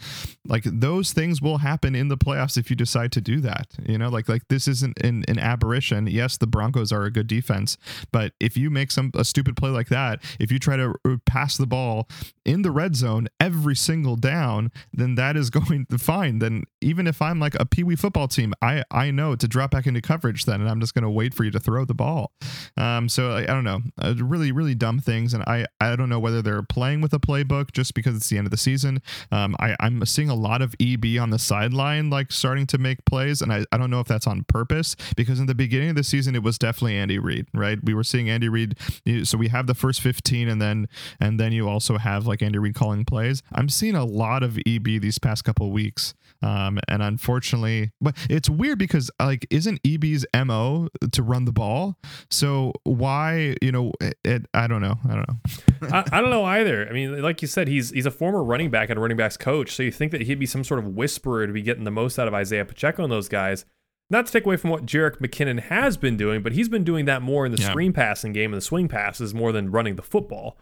Like those things will happen in the playoffs if you decide to do that. You know, like like this isn't an, an aberration. Yes, the Broncos are a good defense, but if you make some a stupid play like that, if you try to uh, pass the ball in the red zone every single down, then that is [laughs] going to fine. Then even if I'm like a pee wee football team, I I know to drop back into coverage then, and I'm just going to wait for you to throw the ball. Um, so I, I don't know, uh, really really dumb things, and I I don't know whether they're playing with a playbook just because it's the end of the season. Um, I I'm seeing a lot of EB on the sideline like starting to make plays, and I I don't know if that's on purpose because in the beginning of the season it was definitely Andy Reid, right? We were seeing Andy Reid, so we have the first 15, and then and then you also have like Andy Reid calling plays. I'm seeing a lot of EB these past couple weeks. Um, and unfortunately, but it's weird because like isn't EB's mo to run the ball? So why you know it? it I don't know. I don't know. [laughs] I, I, don't know either. I mean, like you said, he's he's a former running back and a running backs coach. So you think that he'd be some sort of whisperer to be getting the most out of Isaiah Pacheco and those guys. Not to take away from what Jerick McKinnon has been doing, but he's been doing that more in the yeah. screen passing game and the swing passes more than running the football.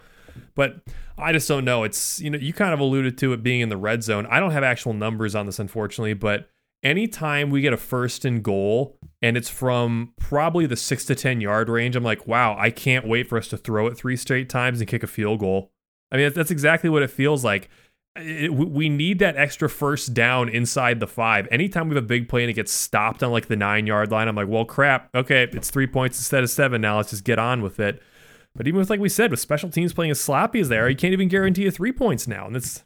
But I just don't know. It's, you know, you kind of alluded to it being in the red zone. I don't have actual numbers on this, unfortunately, but anytime we get a first and goal and it's from probably the six to 10 yard range, I'm like, wow, I can't wait for us to throw it three straight times and kick a field goal. I mean, that's exactly what it feels like. It, we need that extra first down inside the five. Anytime we have a big play and it gets stopped on like the nine yard line, I'm like, well, crap. Okay, it's three points instead of seven. Now let's just get on with it. But even with, like we said, with special teams playing as sloppy as they are, you can't even guarantee you three points now. And it's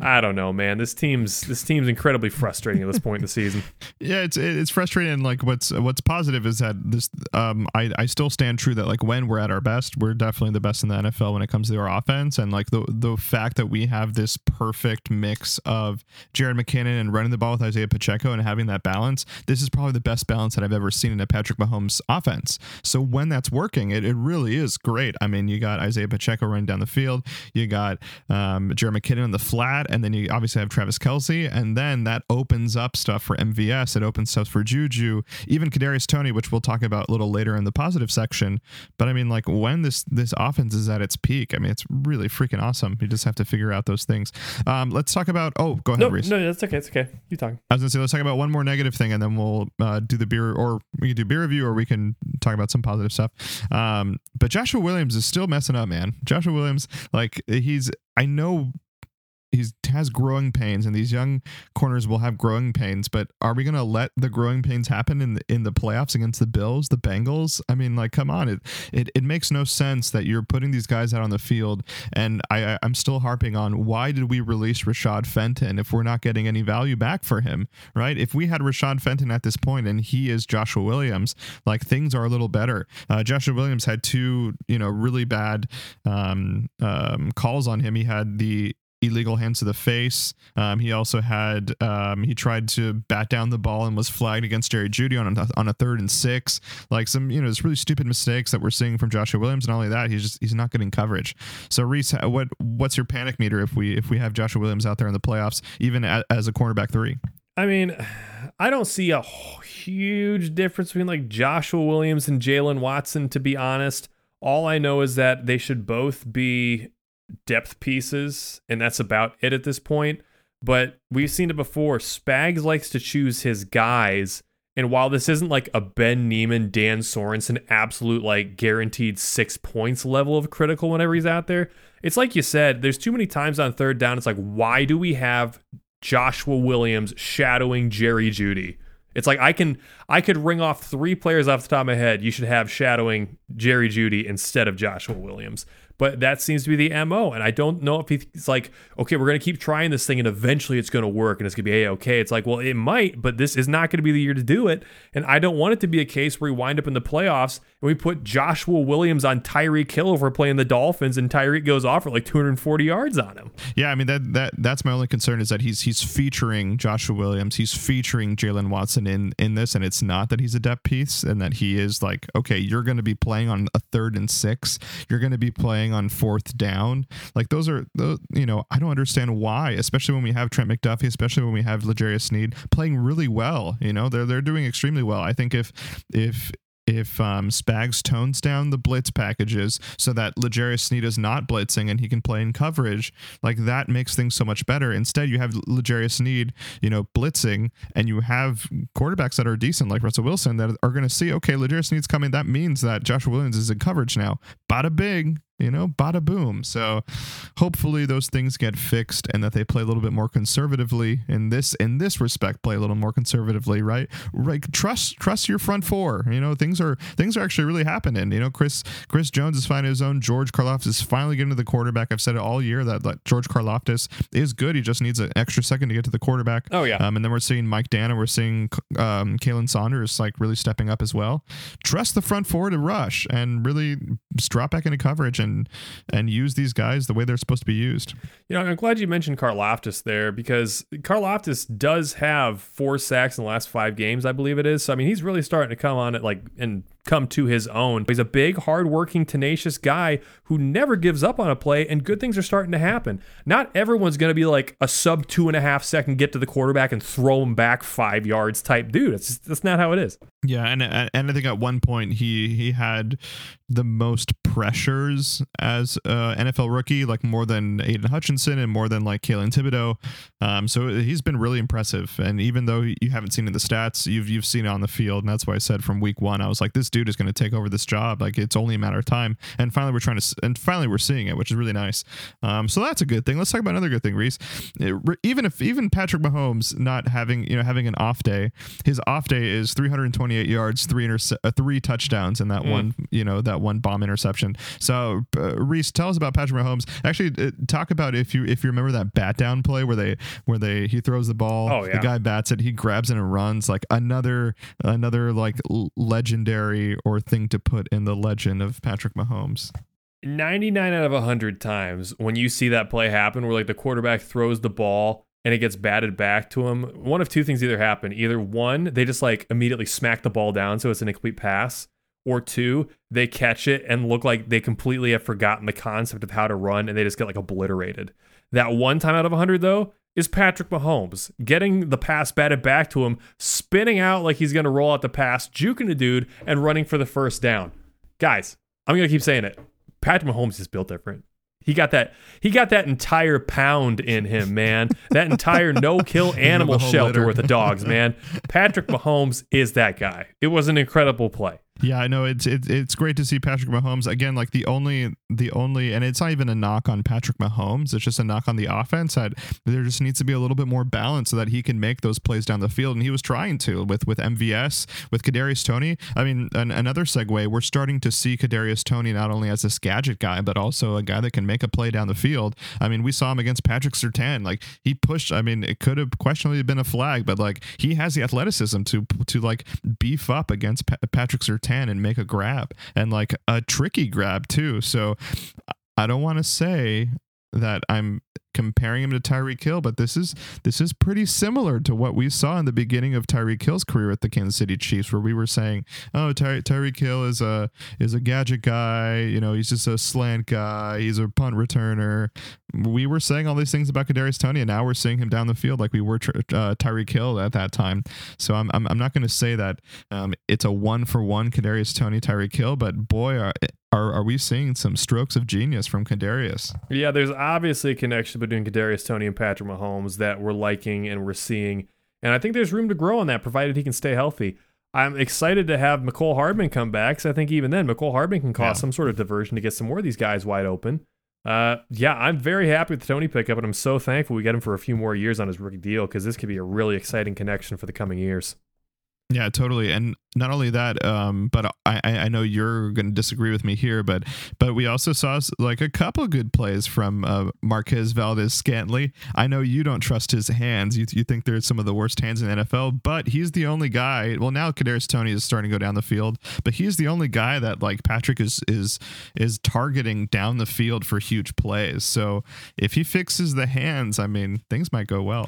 I don't know, man. This team's this team's incredibly frustrating at this point in the season. [laughs] Yeah, it's it's frustrating. Like what's what's positive is that this um I I still stand true that like when we're at our best, we're definitely the best in the NFL when it comes to our offense, and like the the fact that we have this perfect mix of Jared McKinnon and running the ball with Isaiah Pacheco and having that balance. This is probably the best balance that I've ever seen in a Patrick Mahomes offense. So when that's working, it, it really is great. I mean, you got Isaiah Pacheco running down the field, you got um Jerick McKinnon on the flat, and then you obviously have Travis Kelce, and then that opens up stuff for MVS. It opens stuff for Juju, even Kadarius Toney, which we'll talk about a little later in the positive section. But I mean, like when this this offense is at its peak, I mean, it's really freaking awesome. You just have to figure out those things. Um, let's talk about. Oh, go ahead, no, Reese. No, that's okay. It's okay. You talk. I was gonna say let's talk about one more negative thing, and then we'll uh, do the beer, or we can do beer review, or we can talk about some positive stuff. Um, but Joshua Williams is still messing up, man. Joshua Williams, like he's I know he has growing pains, and these young corners will have growing pains. But are we going to let the growing pains happen in the, in the playoffs against the Bills, the Bengals? I mean, like, come on, it it it makes no sense that you're putting these guys out on the field. And I I'm still harping on why did we release Rashad Fenton if we're not getting any value back for him, right? If we had Rashad Fenton at this point and he is Joshua Williams, like things are a little better. Uh, Joshua Williams had two, you know, really bad um, um, calls on him. He had the illegal hands to the face. Um, he also had um, he tried to bat down the ball and was flagged against Jerry Jeudy on a, on a third and six. Like some you know, it's really stupid mistakes that we're seeing from Joshua Williams. And not only that, he's just he's not getting coverage. So Reese, what what's your panic meter if we if we have Joshua Williams out there in the playoffs, even at, as a cornerback three? I mean, I don't see a huge difference between like Joshua Williams and Jaylen Watson. To be honest, all I know is that they should both be depth pieces, and that's about it at this point. But we've seen it before. Spags likes to choose his guys. And while this isn't like a Ben Niemann, Dan Sorensen absolute like guaranteed six points level of critical whenever he's out there, it's like you said, there's too many times on third down. It's like, why do we have Joshua Williams shadowing Jerry Jeudy? It's like I can I could ring off three players off the top of my head. You should have shadowing Jerry Jeudy instead of Joshua Williams but that seems to be the MO. And I don't know if he's like, okay, we're going to keep trying this thing and eventually it's going to work and it's going to be a okay. It's like, well, it might, but this is not going to be the year to do it. And I don't want it to be a case where we wind up in the playoffs and we put Joshua Williams on Tyreek Hill over playing the Dolphins and Tyreek goes off for like 240 yards on him. Yeah, I mean that that that's my only concern is that he's he's featuring Joshua Williams, he's featuring Jaylen Watson in in this, and it's not that he's a depth piece and that he is like, okay, you're going to be playing on a third and six, you're going to be playing on fourth down. Like those are those, you know, I don't understand why, especially when we have Trent McDuffie, especially when we have L'Jarius Sneed playing really well. You know, they're they're doing extremely well. I think if if if um, Spags tones down the blitz packages so that L'Jarius Sneed is not blitzing and he can play in coverage, like that makes things so much better. Instead, you have L'Jarius Sneed, you know, blitzing, and you have quarterbacks that are decent like Russell Wilson that are going to see, okay, L'Jarius Sneed's coming. That means that Joshua Williams is in coverage now. Bada big, you know, bada boom. So hopefully those things get fixed and that they play a little bit more conservatively in this in this respect, play a little more conservatively, right? Right. Trust trust your front four. You know, things are things are actually really happening. You know, Chris Chris Jones is finding his own. George Karlaftis is finally getting to the quarterback. I've said it all year that, that George Karlaftis is good. He just needs an extra second to get to the quarterback. Oh yeah. Um, and then we're seeing Mike Danna, we're seeing um, Khalen Saunders like really stepping up as well. Trust the front four to rush and really drop back into coverage and and and use these guys the way they're supposed to be used. You know, I'm glad you mentioned Karlaftis there because Karlaftis does have four sacks in the last five games, I believe it is. So I mean, he's really starting to come on it like and come to his own. He's a big, hardworking, tenacious guy who never gives up on a play, and good things are starting to happen. Not everyone's going to be like a sub two and a half second get to the quarterback and throw him back five yards type dude. It's just, that's not how it is. Yeah, and and I think at one point he he had the most pressures as a NFL rookie, like more than Aidan Hutchinson and more than like Kayvon Thibodeaux. Um, so he's been really impressive. And even though you haven't seen in the stats, you've you've seen it on the field, and that's why I said from week one, I was like, this dude is going to take over this job. Like it's only a matter of time. And finally, we're trying to, and finally we're seeing it, which is really nice. Um, so that's a good thing. Let's talk about another good thing, Reese. It, even if even Patrick Mahomes not having you know having an off day, his off day is 328 yards, three interce- uh, three touchdowns, and that mm. one you know that one bomb interception. So uh, Reese, tell us about Patrick Mahomes. Actually, uh, talk about if you if you remember that bat down play where they where they he throws the ball, oh, yeah. the guy bats it, he grabs it and runs like another another like legendary or thing to put in the legend of Patrick Mahomes. 99 out of 100 times when you see that play happen where like the quarterback throws the ball and it gets batted back to him, one of two things either happen. Either one, they just like immediately smack the ball down so it's an incomplete pass, or two, they catch it and look like they completely have forgotten the concept of how to run and they just get like obliterated. That one time out of 100 though, is Patrick Mahomes getting the pass batted back to him, spinning out like he's going to roll out the pass, juking a dude, and running for the first down. Guys, I'm going to keep saying it. Patrick Mahomes is built different. He got that. He got that entire pound in him, man. That entire no-kill [laughs] animal shelter with the dogs, man. Patrick Mahomes is that guy. It was an incredible play. Yeah, I know it's it, it's great to see Patrick Mahomes again. Like the only the only, and it's not even a knock on Patrick Mahomes. It's just a knock on the offense. That there just needs to be a little bit more balance so that he can make those plays down the field. And he was trying to with with MVS with Kadarius Toney. I mean, an, another segue. We're starting to see Kadarius Toney not only as this gadget guy, but also a guy that can make a play down the field. I mean, we saw him against Patrick Surtain. Like he pushed. I mean, it could have questionably been a flag, but like he has the athleticism to to like beef up against pa- Patrick Surtain and make a grab and like a tricky grab too. So I don't want to say that I'm comparing him to Tyreek Hill, but this is this is pretty similar to what we saw in the beginning of Tyreek Hill's career at the Kansas City Chiefs, where we were saying, "Oh, Ty- Tyreek Hill is a is a gadget guy. You know, he's just a slant guy. He's a punt returner." We were saying all these things about Kadarius Toney, and now we're seeing him down the field like we were uh, Tyreek Hill at that time. So I'm I'm, I'm not going to say that um, it's a one for one Kadarius Toney Tyreek Hill, but boy, are, are are we seeing some strokes of genius from Kadarius? Yeah, there's obviously a connection between Kadarius Toney and Patrick Mahomes that we're liking and we're seeing, and I think there's room to grow on that, provided he can stay healthy. I'm excited to have Mecole Hardman come back. So I think even then, Mecole Hardman can cause yeah. some sort of diversion to get some more of these guys wide open. Uh, yeah, I'm very happy with the Toney pickup, and I'm so thankful we get him for a few more years on his rookie deal because this could be a really exciting connection for the coming years. Yeah, totally. And not only that, um, but I, I know you're going to disagree with me here, but but we also saw like a couple good plays from uh, Marquez Valdes-Scantling. I know you don't trust his hands. You, you think they're some of the worst hands in the NFL, but he's the only guy. Well, now Kadarius Toney is starting to go down the field, but he's the only guy that like Patrick is is is targeting down the field for huge plays. So if he fixes the hands, I mean, things might go well.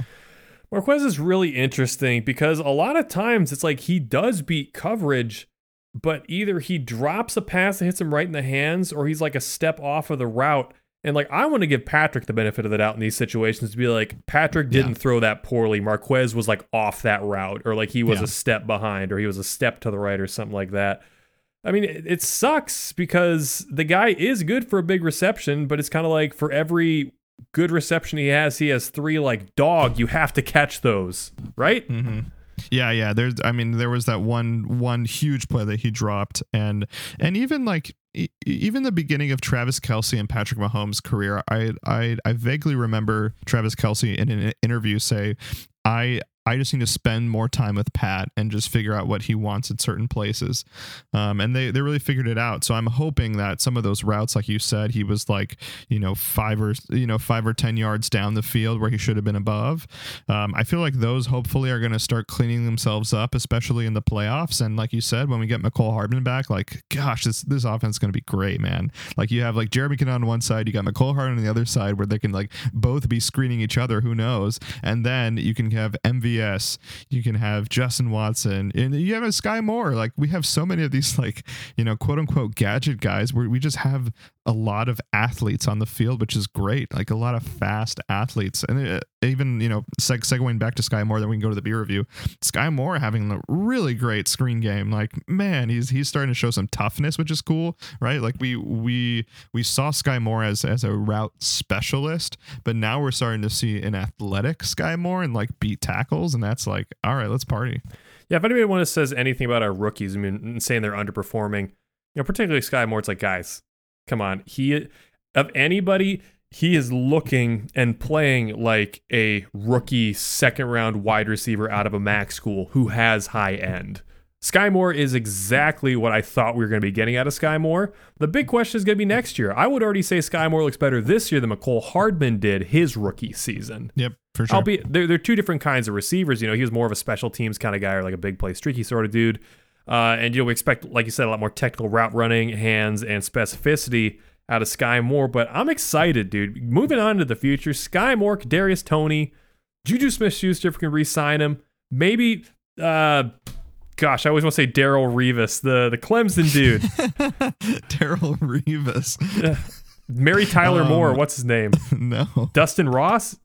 Marquez is really interesting because a lot of times it's like he does beat coverage, but either he drops a pass that hits him right in the hands or he's like a step off of the route. And like I want to give Patrick the benefit of the doubt in these situations to be like Patrick didn't yeah. throw that poorly. Marquez was like off that route or like he was yeah. a step behind or he was a step to the right or something like that. I mean, it, it sucks because the guy is good for a big reception, but it's kind of like for every good reception he has, he has three like dog. You have to catch those, right? Mm-hmm. Yeah, yeah. There's, I mean, there was that one one huge play that he dropped, and and even like even the beginning of Travis Kelce and Patrick Mahomes' career, I I I vaguely remember Travis Kelce in an interview say, "I I just need to spend more time with Pat and just figure out what he wants at certain places. Um, and they, they really figured it out. So I'm hoping that some of those routes, like you said, he was like, you know, five or, you know, five or 10 yards down the field where he should have been above. Um, I feel like those hopefully are going to start cleaning themselves up, especially in the playoffs. And like you said, when we get Mecole Hardman back, like, gosh, this, this offense is going to be great, man. Like you have like Jeremy McKinnon on one side, you got Mecole Hardman on the other side where they can like both be screening each other. Who knows? And then you can have MV MVS, you can have Justin Watson, and you have a Skyy Moore. Like we have so many of these, like you know, quote unquote gadget guys, where we just have a lot of athletes on the field, which is great. Like a lot of fast athletes, and it, even you know, seg- segueing back to Skyy Moore, then we can go to the beer review. Skyy Moore having a really great screen game. Like man, he's he's starting to show some toughness, which is cool, right? Like we we we saw Skyy Moore as as a route specialist, but now we're starting to see an athletic Skyy Moore and like beat tackles, and that's like, all right, let's party. Yeah, if anybody wants to says anything about our rookies, I mean, saying they're underperforming, you know, particularly Skyy Moore, it's like, guys, Come on. He of anybody, he is looking and playing like a rookie second round wide receiver out of a MAC school who has high end. Skyy Moore is exactly what I thought we were going to be getting out of Skyy Moore. The big question is going to be next year. I would already say Skyy Moore looks better this year than Mecole Hardman did his rookie season. Yep, for sure. Albeit they're, they're two different kinds of receivers. You know, he was more of a special teams kind of guy or like a big play streaky sort of dude. Uh, and you know, we expect, like you said, a lot more technical route running, hands, and specificity out of Skyy Moore. But I'm excited, dude. Moving on to the future, Skyy Moore, Darius Tony, Juju Smith-Schuster, if we can re-sign him. Maybe, uh, gosh, I always want to say Darrelle Revis, the the Clemson dude. [laughs] Darrelle Revis. [laughs] Mary Tyler um, Moore. What's his name? [laughs] No. Dustin Ross.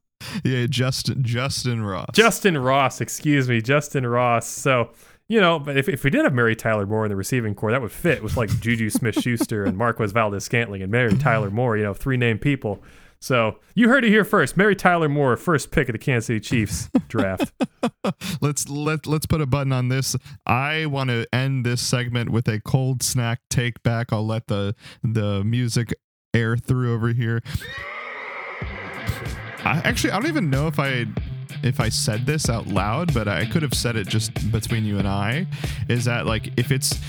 Yeah, Justin Justin Ross. Justin Ross. Excuse me, Justin Ross. So you know, but if, if we did have Mary Tyler Moore in the receiving core, that would fit with like Juju [laughs] Smith Schuster and Marquez Valdes Scantling and Mary Tyler [laughs] Moore, you know, three named people. So you heard it here first. Mary Tyler Moore, first pick of the Kansas City Chiefs draft. [laughs] let's let let's put a button on this. I want to end this segment with a cold snack take back. I'll let the the music air through over here. I, actually, I don't even know if I if I said this out loud, but I could have said it just between you and I, is that like if it's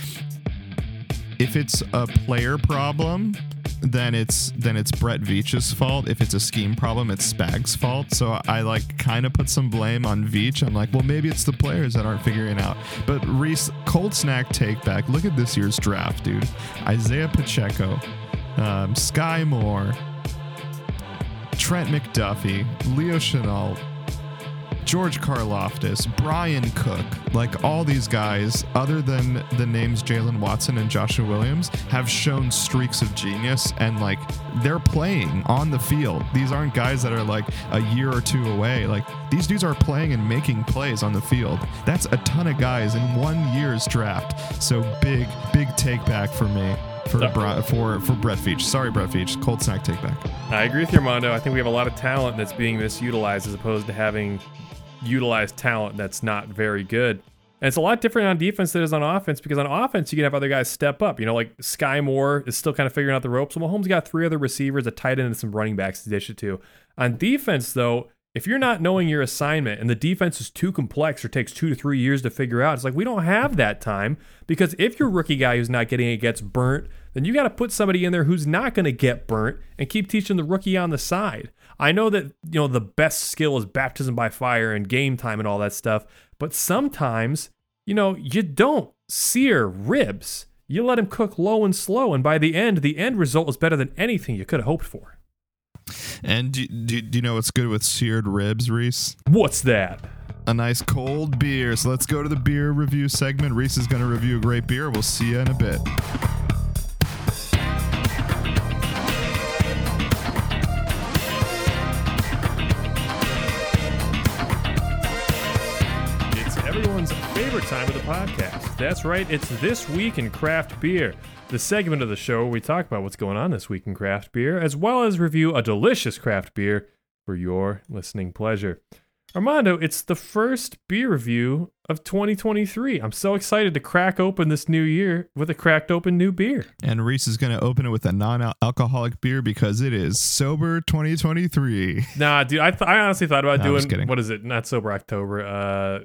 if it's a player problem, then it's then it's Brett Veach's fault. If it's a scheme problem, it's Spag's fault. So I like kind of put some blame on Veach. I'm like, well, maybe it's the players that aren't figuring out. But Reese, cold snack take back. Look at this year's draft, dude. Isaiah Pacheco, um, Skyy Moore, Trent McDuffie, Leo Chenal, George Karlaftis, Bryan Cook, like all these guys, other than the names Jaylen Watson and Joshua Williams, have shown streaks of genius and like they're playing on the field. These aren't guys that are like a year or two away. Like these dudes are playing and making plays on the field. That's a ton of guys in one year's draft. So big, big take back for me for no. for for Brett Veach. Sorry, Brett Veach. Cold snack take back. I agree with you, Armando. I think we have a lot of talent that's being misutilized as opposed to having utilize talent that's not very good. And it's a lot different on defense than it is on offense because on offense, you can have other guys step up. You know, like Skyy Moore is still kind of figuring out the ropes. Well, Mahomes got three other receivers, a tight end, and some running backs to dish it to. On defense, though, if you're not knowing your assignment and the defense is too complex or takes two to three years to figure out, it's like we don't have that time because if your rookie guy who's not getting it gets burnt, then you got to put somebody in there who's not going to get burnt and keep teaching the rookie on the side. I know that you know the best skill is baptism by fire and game time and all that stuff, but sometimes, you know, you don't sear ribs. You let them cook low and slow, and by the end, the end result is better than anything you could have hoped for. And do, do, do you know what's good with seared ribs, Reese? What's that? A nice cold beer. So let's go to the beer review segment. Reese is going to review a great beer. We'll see you in a bit. Podcast. That's right, it's This Week in Craft Beer, the segment of the show where we talk about what's going on this week in craft beer, as well as review a delicious craft beer for your listening pleasure. Armando, it's the first beer review of 2023. I'm so excited to crack open this new year with a cracked open new beer. And Reese is going to open it with a non-alcoholic beer because it is sober 2023. Nah, dude, I, th- I honestly thought about no, doing what is it? Not sober October. Uh,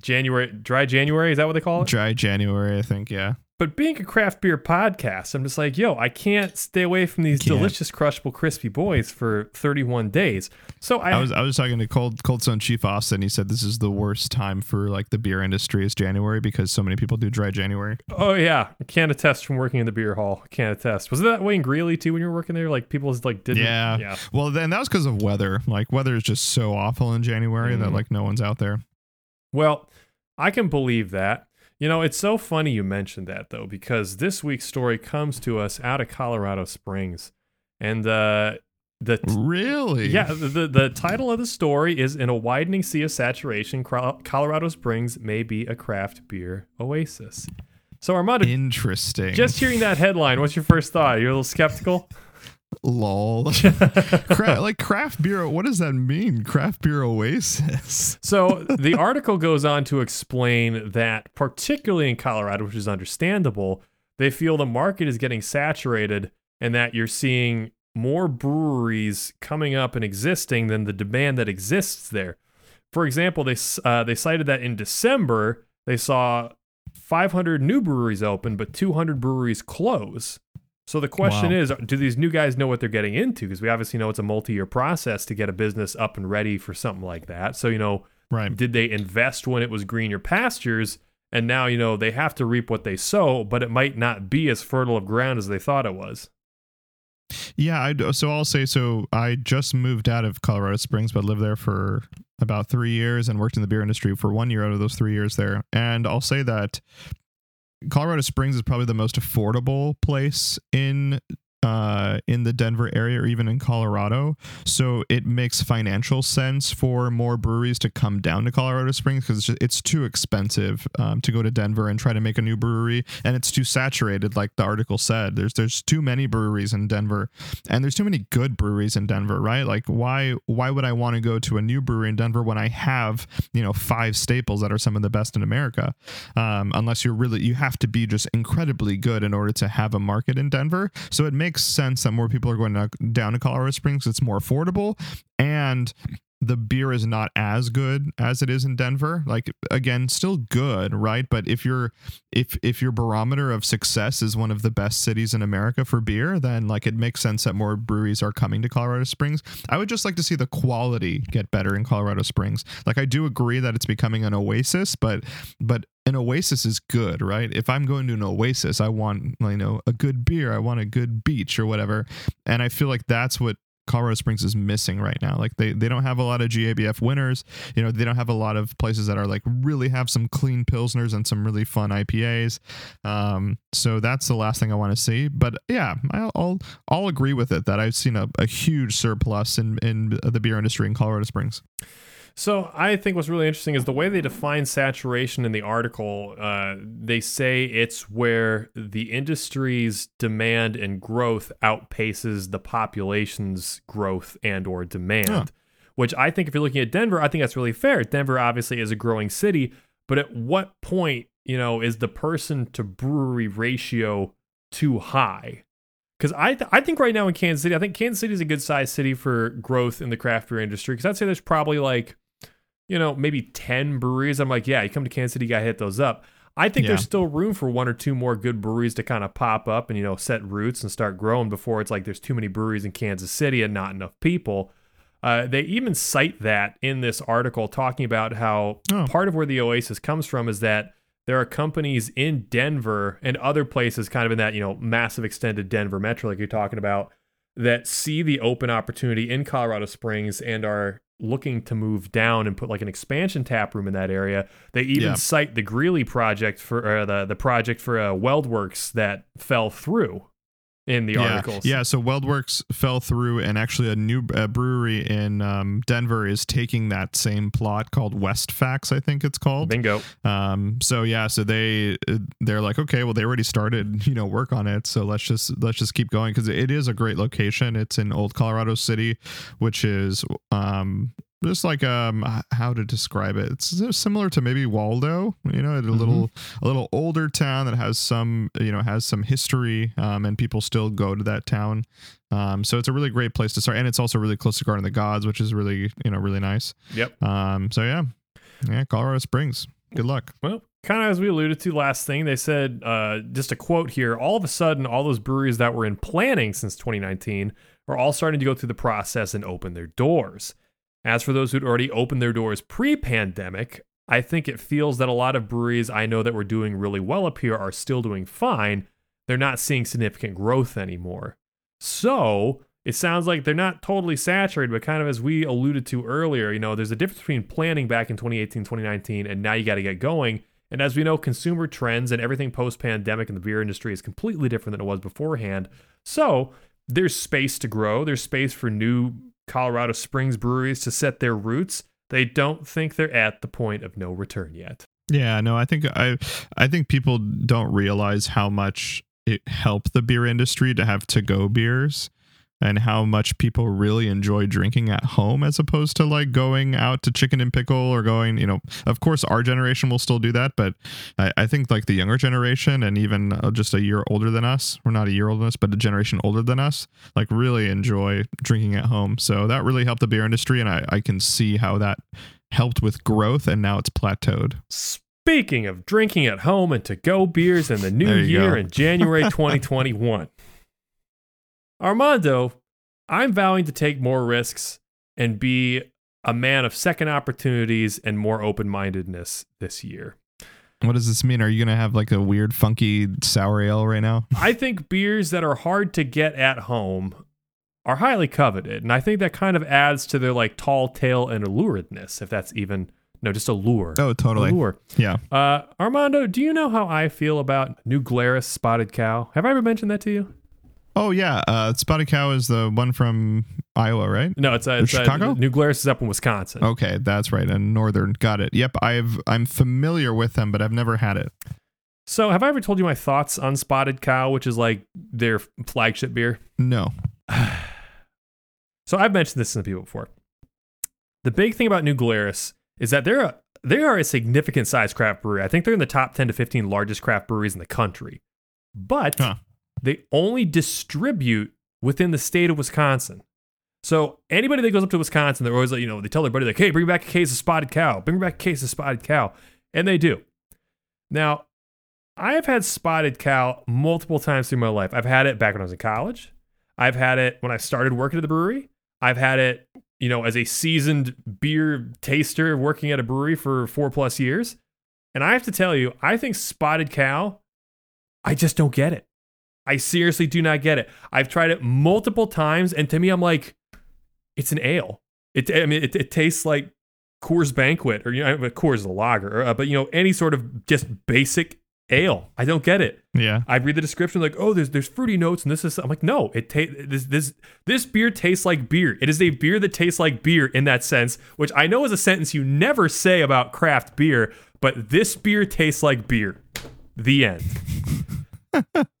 January, dry January. Is that what they call it? Dry January, I think. Yeah. But being a craft beer podcast, I'm just like, yo, I can't stay away from these delicious crushable crispy boys for 31 days. So I, I, was I was talking to Cold Cold Stone Chief Austin. He said this is the worst time for like the beer industry is January because so many people do dry January. Oh yeah, I can't attest from working in the beer hall. I can't attest. Was it that way in Greeley too when you were working there? Like people was like didn't. Yeah. yeah. Well, then that was because of weather. Like weather is just so awful in January mm. that like no one's out there. Well, I can believe that. You know, it's so funny you mentioned that though, because this week's story comes to us out of Colorado Springs, and uh, the t- really yeah the the title of the story is in a widening sea of saturation, Colorado Springs may be a craft beer oasis. So Armando, interesting. Just hearing that headline, what's your first thought? You're a little skeptical. [laughs] Lol. [laughs] Cra- like craft beer, what does that mean? Craft beer oasis. [laughs] so the article goes on to explain that, particularly in Colorado, which is understandable, they feel the market is getting saturated and that you're seeing more breweries coming up and existing than the demand that exists there. For example, they uh, they cited that in December they saw 500 new breweries open, but 200 breweries close. So the question wow. is, do these new guys know what they're getting into? Because we obviously know it's a multi-year process to get a business up and ready for something like that. So you know, right? Did they invest when it was greener pastures, and now you know they have to reap what they sow, but it might not be as fertile of ground as they thought it was. Yeah, I, so I'll say so. I just moved out of Colorado Springs, but lived there for about three years and worked in the beer industry for one year out of those three years there. And I'll say that Colorado Springs is probably the most affordable place in uh, in the Denver area or even in Colorado. So it makes financial sense for more breweries to come down to Colorado Springs because it's, it's, too expensive um, to go to Denver and try to make a new brewery, and it's too saturated, like the article said. There's there's too many breweries in Denver, and there's too many good breweries in Denver, right? Like why why would I want to go to a new brewery in Denver when I have you know five staples that are some of the best in America? Um, unless you're really you have to be just incredibly good in order to have a market in Denver. So it makes makes sense that more people are going down to Colorado Springs. It's more affordable and the beer is not as good as it is in Denver. Like again, still good, right? But if your if if your barometer of success is one of the best cities in America for beer, then like it makes sense that more breweries are coming to Colorado Springs. I would just like to see the quality get better in Colorado Springs. Like I do agree that it's becoming an oasis, but but an oasis is good, right? If I'm going to an oasis, I want you know a good beer, I want a good beach or whatever, and I feel like that's what Colorado Springs is missing right now. Like they they don't have a lot of GABF winners. You know, they don't have a lot of places that are like really have some clean pilsners and some really fun IPAs. Um, so that's the last thing I want to see. But yeah, I'll I'll agree with it that I've seen a, a huge surplus in in the beer industry in Colorado Springs. So I think what's really interesting is the way they define saturation in the article. Uh, they say it's where the industry's demand and growth outpaces the population's growth and or demand. Huh. Which I think, if you're looking at Denver, I think that's really fair. Denver obviously is a growing city, but at what point, you know, is the person to brewery ratio too high? Because I, th- I think right now in Kansas City, I think Kansas City is a good sized city for growth in the craft beer industry. Because I'd say there's probably like you know, maybe 10 breweries. I'm like, yeah, you come to Kansas City, you got to hit those up. I think yeah. there's still room for one or two more good breweries to kind of pop up and, you know, set roots and start growing before it's like there's too many breweries in Kansas City and not enough people. Uh, they even cite that in this article, talking about how oh. part of where the Oasis comes from is that there are companies in Denver and other places, kind of in that, you know, massive extended Denver metro, like you're talking about, that see the open opportunity in Colorado Springs and are looking to move down and put like an expansion tap room in that area. They even yeah. cite the Greeley project for uh, the the project for uh, WeldWerks that fell through. In the yeah, articles. Yeah, so WeldWerks fell through, and actually a new uh, brewery in um, Denver is taking that same plot called Westfax, I think it's called. Bingo. Um, so yeah, so they they're like, okay, well they already started, [laughs] you know, work on it, so let's just let's just keep going because it is a great location. It's in Old Colorado City, which is um just like um how to describe it it's similar to maybe waldo you know a Mm-hmm. little a little older town that has some you know has some history um and people still go to that town um so it's a really great place to start and it's also really close to garden of the gods which is really you know really nice Yep. um so yeah yeah colorado springs good luck Well, kind of as we alluded to last thing, they said, uh, just a quote here all of a sudden, all those breweries that were in planning since 2019 are all starting to go through the process and open their doors. As for those who'd already opened their doors pre pandemic, I think it feels that a lot of breweries I know that were doing really well up here are still doing fine. They're not seeing significant growth anymore. So it sounds like they're not totally saturated, but kind of as we alluded to earlier, you know, there's a difference between planning back in 2018, 2019, and now you got to get going. And as we know, consumer trends and everything post pandemic in the beer industry is completely different than it was beforehand. So there's space to grow, there's space for new Colorado Springs breweries to set their roots. They don't think they're at the point of no return yet. Yeah, no, I think I I think people don't realize how much it helped the beer industry to have to go beers and how much people really enjoy drinking at home as opposed to like going out to chicken and pickle or going, you know, of course our generation will still do that, but I, I think like the younger generation and even uh, just a year older than us, we're not a year older than us, but a generation older than us, like really enjoy drinking at home. So that really helped the beer industry and I, I can see how that helped with growth and now it's plateaued. Speaking of drinking at home and to go beers in the new year go. in January [laughs] 2021, Armando, I'm vowing to take more risks and be a man of second opportunities and more open mindedness this year. What does this mean? Are you gonna have like a weird, funky sour ale right now? [laughs] I think beers that are hard to get at home are highly coveted, and I think that kind of adds to their like tall tale and alluredness, if that's even no, just allure. Oh, totally. Allure. Yeah. Uh, Armando, do you know how I feel about New Glarus Spotted Cow? Have I ever mentioned that to you? Oh yeah. Uh, Spotted Cow is the one from Iowa, right? No, it's, uh, it's uh, Chicago? New Glarus is up in Wisconsin. Okay, that's right. And Northern, got it. Yep, I've I'm familiar with them, but I've never had it. So, have I ever told you my thoughts on Spotted Cow, which is like their flagship beer? No. [sighs] So, I've mentioned this to people before. The big thing about New Glarus is that they're a, they are a significant size craft brewery. I think they're in the top 10 to 15 largest craft breweries in the country. But Huh. They only distribute within the state of Wisconsin. So anybody that goes up to Wisconsin, they're always like, you know, they tell their buddy like, "Hey, bring back a case of Spotted Cow. Bring back a case of Spotted Cow," and they do. Now, I have had Spotted Cow multiple times through my life. I've had it back when I was in college. I've had it when I started working at the brewery. I've had it, you know, as a seasoned beer taster working at a brewery for four plus years. And I have to tell you, I think Spotted Cow, I just don't get it. I seriously do not get it. I've tried it multiple times, and to me, I'm like, it's an ale. It, I mean, it, it tastes like Coors Banquet, or you know, Coors is a lager, uh, but you know, any sort of just basic ale. I don't get it. Yeah. I read the description like, oh, there's there's fruity notes and this is. I'm like, no, it ta- this this this beer tastes like beer. It is a beer that tastes like beer in that sense, which I know is a sentence you never say about craft beer, but this beer tastes like beer. The end.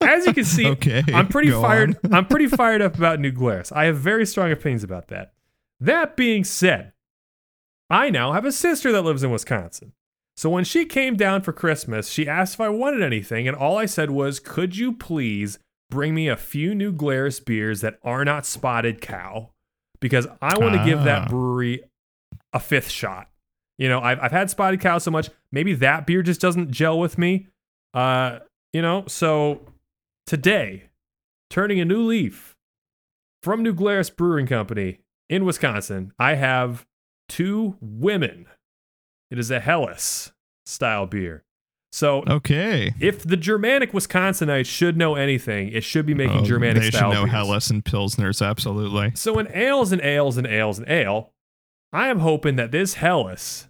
As you can see, [laughs] Okay, I'm pretty fired. [laughs] I'm pretty fired up about New Glarus. I have very strong opinions about that. That being said, I now have a sister that lives in Wisconsin. So when she came down for Christmas, she asked if I wanted anything, and all I said was, "Could you please bring me a few New Glarus beers that are not Spotted Cow, because I want to give Ah. that brewery a fifth shot." You know, I've I've had Spotted Cow so much, maybe that beer just doesn't gel with me. Uh, you know, so today, turning a new leaf from New Glarus Brewing Company in Wisconsin, I have two women. It is a Helles style beer. So Okay. if the Germanic Wisconsinites should know anything, it should be making Oh, Germanic They should know beers. Helles and Pilsners, absolutely. So in ales and ales and ales and ale, I am hoping that this Helles,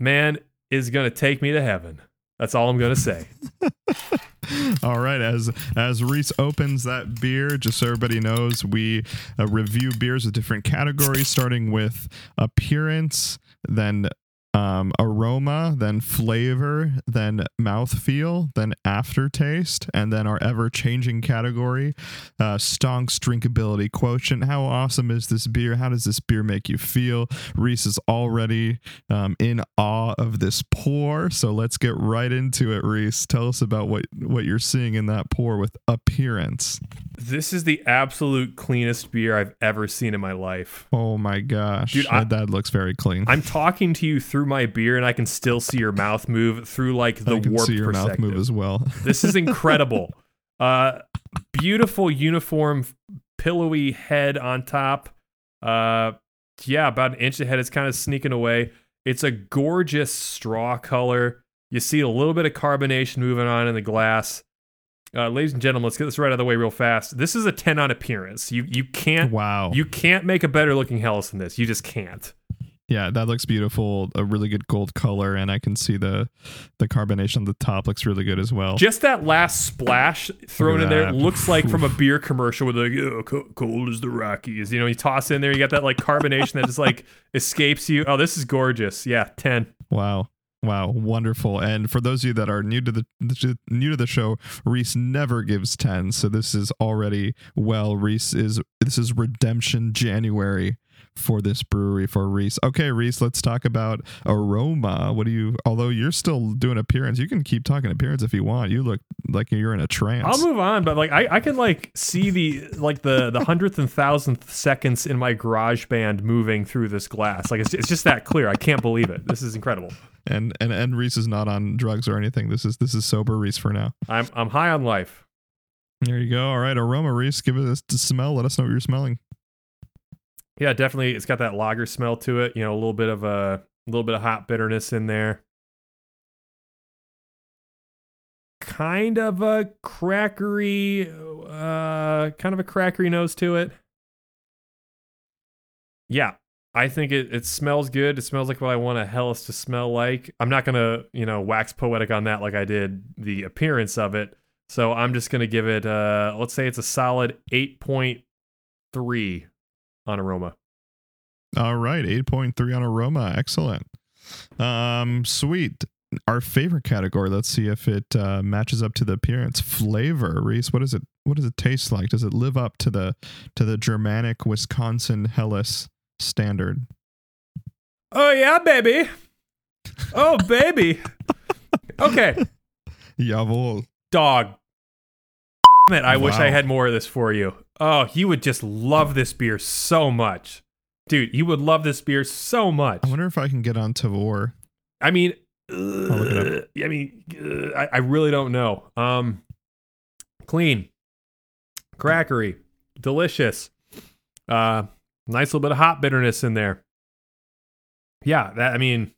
man is going to take me to heaven. That's all I'm gonna say. [laughs] All right, as as Reese opens that beer, just so everybody knows, we uh, review beers with different categories, starting with appearance, then um, aroma, then flavor, then mouthfeel, then aftertaste, and then our ever changing category, uh, Stonk's drinkability quotient. How awesome is this beer? How does this beer make you feel? Reese is already um, in awe of this pour, so let's get right into it. Reese, tell us about what what you're seeing in that pour with appearance. This is the absolute cleanest beer I've ever seen in my life. Oh my gosh, Dude, that, I- that looks very clean. I'm talking to you through my beer, and I can still see your mouth move through like the I can warped see your mouth move as well. This is [laughs] incredible. uh, beautiful uniform, pillowy head on top. Uh, yeah, about an inch ahead. It's kind of sneaking away. It's a gorgeous straw color. You see a little bit of carbonation moving on in the glass. Uh, ladies and gentlemen, let's get this right out of the way real fast. This is a 10 on appearance. You you can't wow. you can't make a better looking Helles than this. You just can't. Yeah, that looks beautiful. A really good gold color, and I can see the the carbonation on the top looks really good as well. Just that last splash thrown in there looks like from a beer commercial with like, oh, co- cold as the Rockies. You know, you toss in there, you got that like carbonation that just like [laughs] escapes you. Oh, this is gorgeous. Yeah, 10. Wow. Wow, wonderful! And for those of you that are new to the new to the show, Reese never gives ten, so this is already well. Reese is this is redemption January for this brewery for Reese. Okay, Reese, let's talk about aroma. What do you? Although you're still doing appearance, you can keep talking appearance if you want. You look like you're in a trance. I'll move on, but like I, I can like see the like the the hundredth and thousandth seconds in my garage band moving through this glass. Like it's, it's just that clear. I can't believe it. This is incredible. and and and Reese is not on drugs or anything. This is this is sober Reese for now. I'm I'm high on life. There you go. All right, aroma Reese, give it a smell. Let us know what you're smelling. Yeah, definitely. It's got that lager smell to it. You know, a little bit of a, little bit of hot bitterness in there. Kind of a crackery, uh, kind of a crackery nose to it. Yeah, I think it, it smells good. It smells like what I want a Helles to smell like. I'm not gonna, you know, wax poetic on that like I did the appearance of it. So I'm just gonna give it, uh, let's say it's a solid eight point three on aroma. All right, 8.3 on aroma. Excellent. Um, sweet. Our favorite category. Let's see if it uh, matches up to the appearance. Flavor, Reese. What does it? What does it taste like? Does it live up to the to the Germanic Wisconsin Helles standard? Oh yeah, baby. Oh baby. Okay, [laughs] Jawohl. dog. Damn it! I wish I had more of this for you. Oh, you would just love this beer so much, dude. You would love this beer so much. I wonder if I can get on Tavour. I mean, uh, I mean, uh, I, I really don't know. Um, clean, crackery, delicious. Uh, nice little bit of hot bitterness in there. Yeah, that I mean,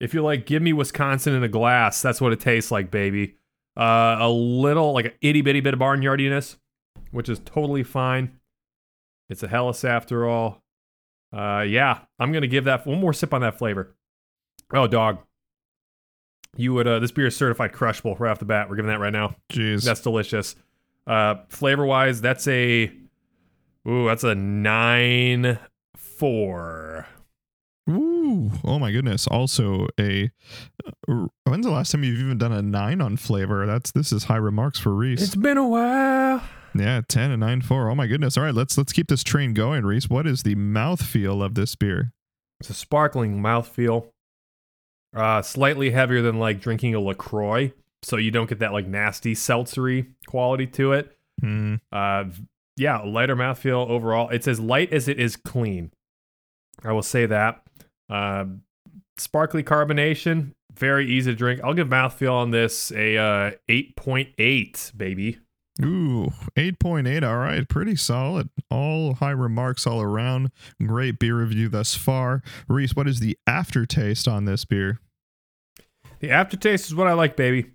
if you're like, give me Wisconsin in a glass, that's what it tastes like, baby. Uh, a little like an itty bitty bit of barnyardiness, which is totally fine. It's a Helles after all. Uh, yeah, I'm gonna give that one more sip on that flavor. Oh, dog. You would uh this beer is certified crushable right off the bat. We're giving that right now. Jeez. That's delicious. Uh flavor wise, that's a ooh, that's a nine four. Ooh. Oh my goodness. Also a. When's the last time you've even done a nine on flavor? That's this is high remarks for Reese. It's been a while. Yeah, ten and nine four. Oh my goodness! All right, let's let's keep this train going, Reese. What is the mouthfeel of this beer? It's a sparkling mouthfeel. Uh slightly heavier than like drinking a LaCroix. So you don't get that like nasty seltzery quality to it. Hmm. Uh, yeah, lighter mouthfeel overall. It's as light as it is clean. I will say that. Uh, sparkly carbonation, very easy to drink. I'll give mouthfeel on this a uh, 8.8, baby. Ooh, eight point eight. All right, pretty solid. All high remarks all around. Great beer review thus far. Reese, what is the aftertaste on this beer? The aftertaste is what I like, baby.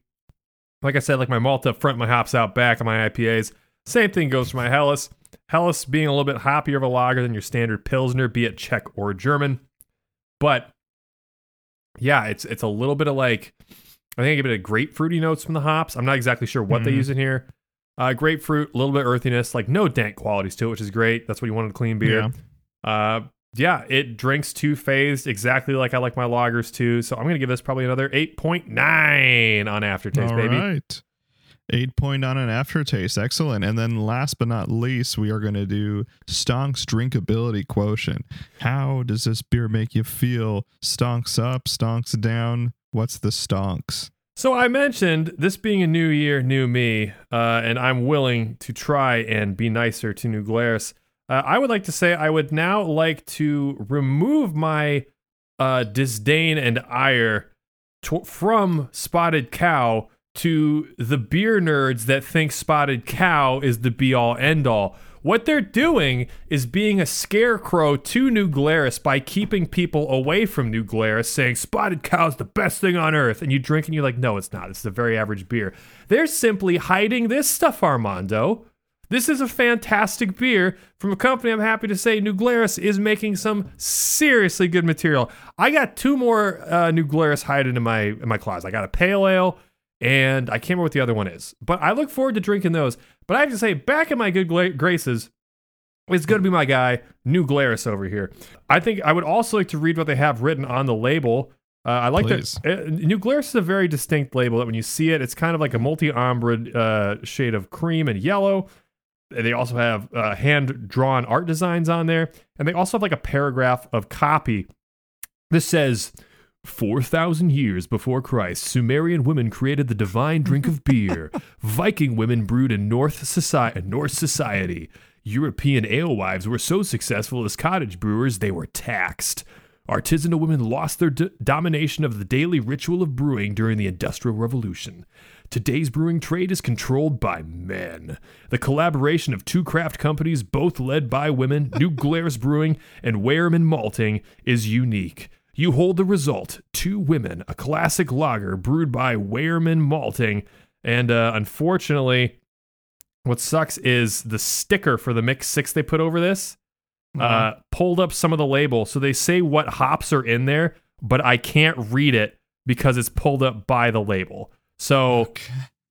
Like I said, like my malt up front, my hops out back on my IPAs. Same thing goes for my Helles. Helles being a little bit hoppier of a lager than your standard Pilsner, be it Czech or German. But yeah, it's it's a little bit of like I think I give it a grapefruity notes from the hops. I'm not exactly sure what they Mhm. use in here. Uh, grapefruit, a little bit earthiness, like no dank qualities to it, which is great. That's what you want in a clean beer. Yeah. Uh, yeah, it drinks two phased exactly like I like my lagers too. So I'm gonna give this probably another 8.9 on aftertaste, All baby. right. Eight point on an aftertaste. Excellent. And then last but not least, we are going to do Stonk's drinkability quotient. How does this beer make you feel? Stonks up, stonks down. What's the stonks? So I mentioned this being a new year, new me, uh, and I'm willing to try and be nicer to New Glarus. Uh, I would like to say I would now like to remove my uh, disdain and ire from Spotted Cow to the beer nerds that think Spotted Cow is the be all end all. What they're doing is being a scarecrow to New Glarus by keeping people away from New Glarus, saying Spotted Cow's the best thing on earth. And you drink and you're like, no, it's not. It's a very average beer. They're simply hiding this stuff, Armando. This is a fantastic beer from a company I'm happy to say New Glarus is making some seriously good material. I got two more uh, New Glarus hiding in my in my closet. I got a pale ale and I can't remember what the other one is. But I look forward to drinking those. But I have to say, back in my good gla- graces, it's going to be my guy, New Glarus over here. I think I would also like to read what they have written on the label. Uh, I like Please. that. Uh, New Glarus is a very distinct label that when you see it, it's kind of like a multi ombre uh, shade of cream and yellow. They also have uh, hand drawn art designs on there. And they also have like a paragraph of copy. This says, 4,000 years before Christ, Sumerian women created the divine drink of beer. [laughs] Viking women brewed in North society, Norse society. European alewives were so successful as cottage brewers, they were taxed. Artisanal women lost their d- domination of the daily ritual of brewing during the Industrial Revolution. Today's brewing trade is controlled by men. The collaboration of two craft companies, both led by women, New Glarus Brewing and Weyermann Malting, is unique. You hold the result two women, a classic lager brewed by Weyermann Malting. And uh, unfortunately, what sucks is the sticker for the mix six they put over this uh, pulled up some of the label. So they say what hops are in there, but I can't read it because it's pulled up by the label. So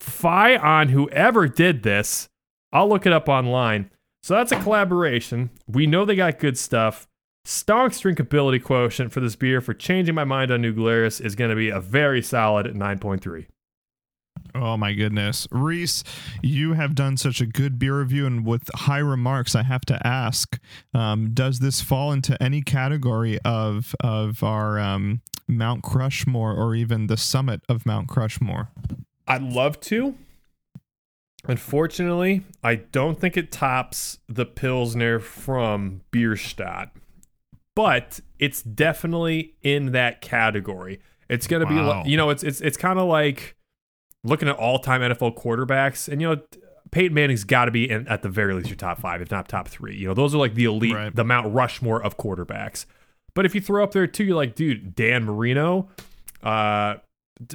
fie on whoever did this. I'll look it up online. So that's a collaboration. We know they got good stuff. Stonk's drinkability quotient for this beer for changing my mind on New Glarus is going to be a very solid 9.3. Oh my goodness. Reese, you have done such a good beer review and with high remarks, I have to ask, um, does this fall into any category of of our um, Mount Crushmore or even the summit of Mount Crushmore? I'd love to. Unfortunately, I don't think it tops the Pilsner from Bierstadt, but it's definitely in that category. It's gonna be, Wow. like, you know, it's it's it's kind of like looking at all-time NFL quarterbacks, and you know, Peyton Manning's got to be in at the very least your top five, if not top three. You know, those are like the elite, Right. the Mount Rushmore of quarterbacks. But if you throw up there too, you're like, dude, Dan Marino, uh,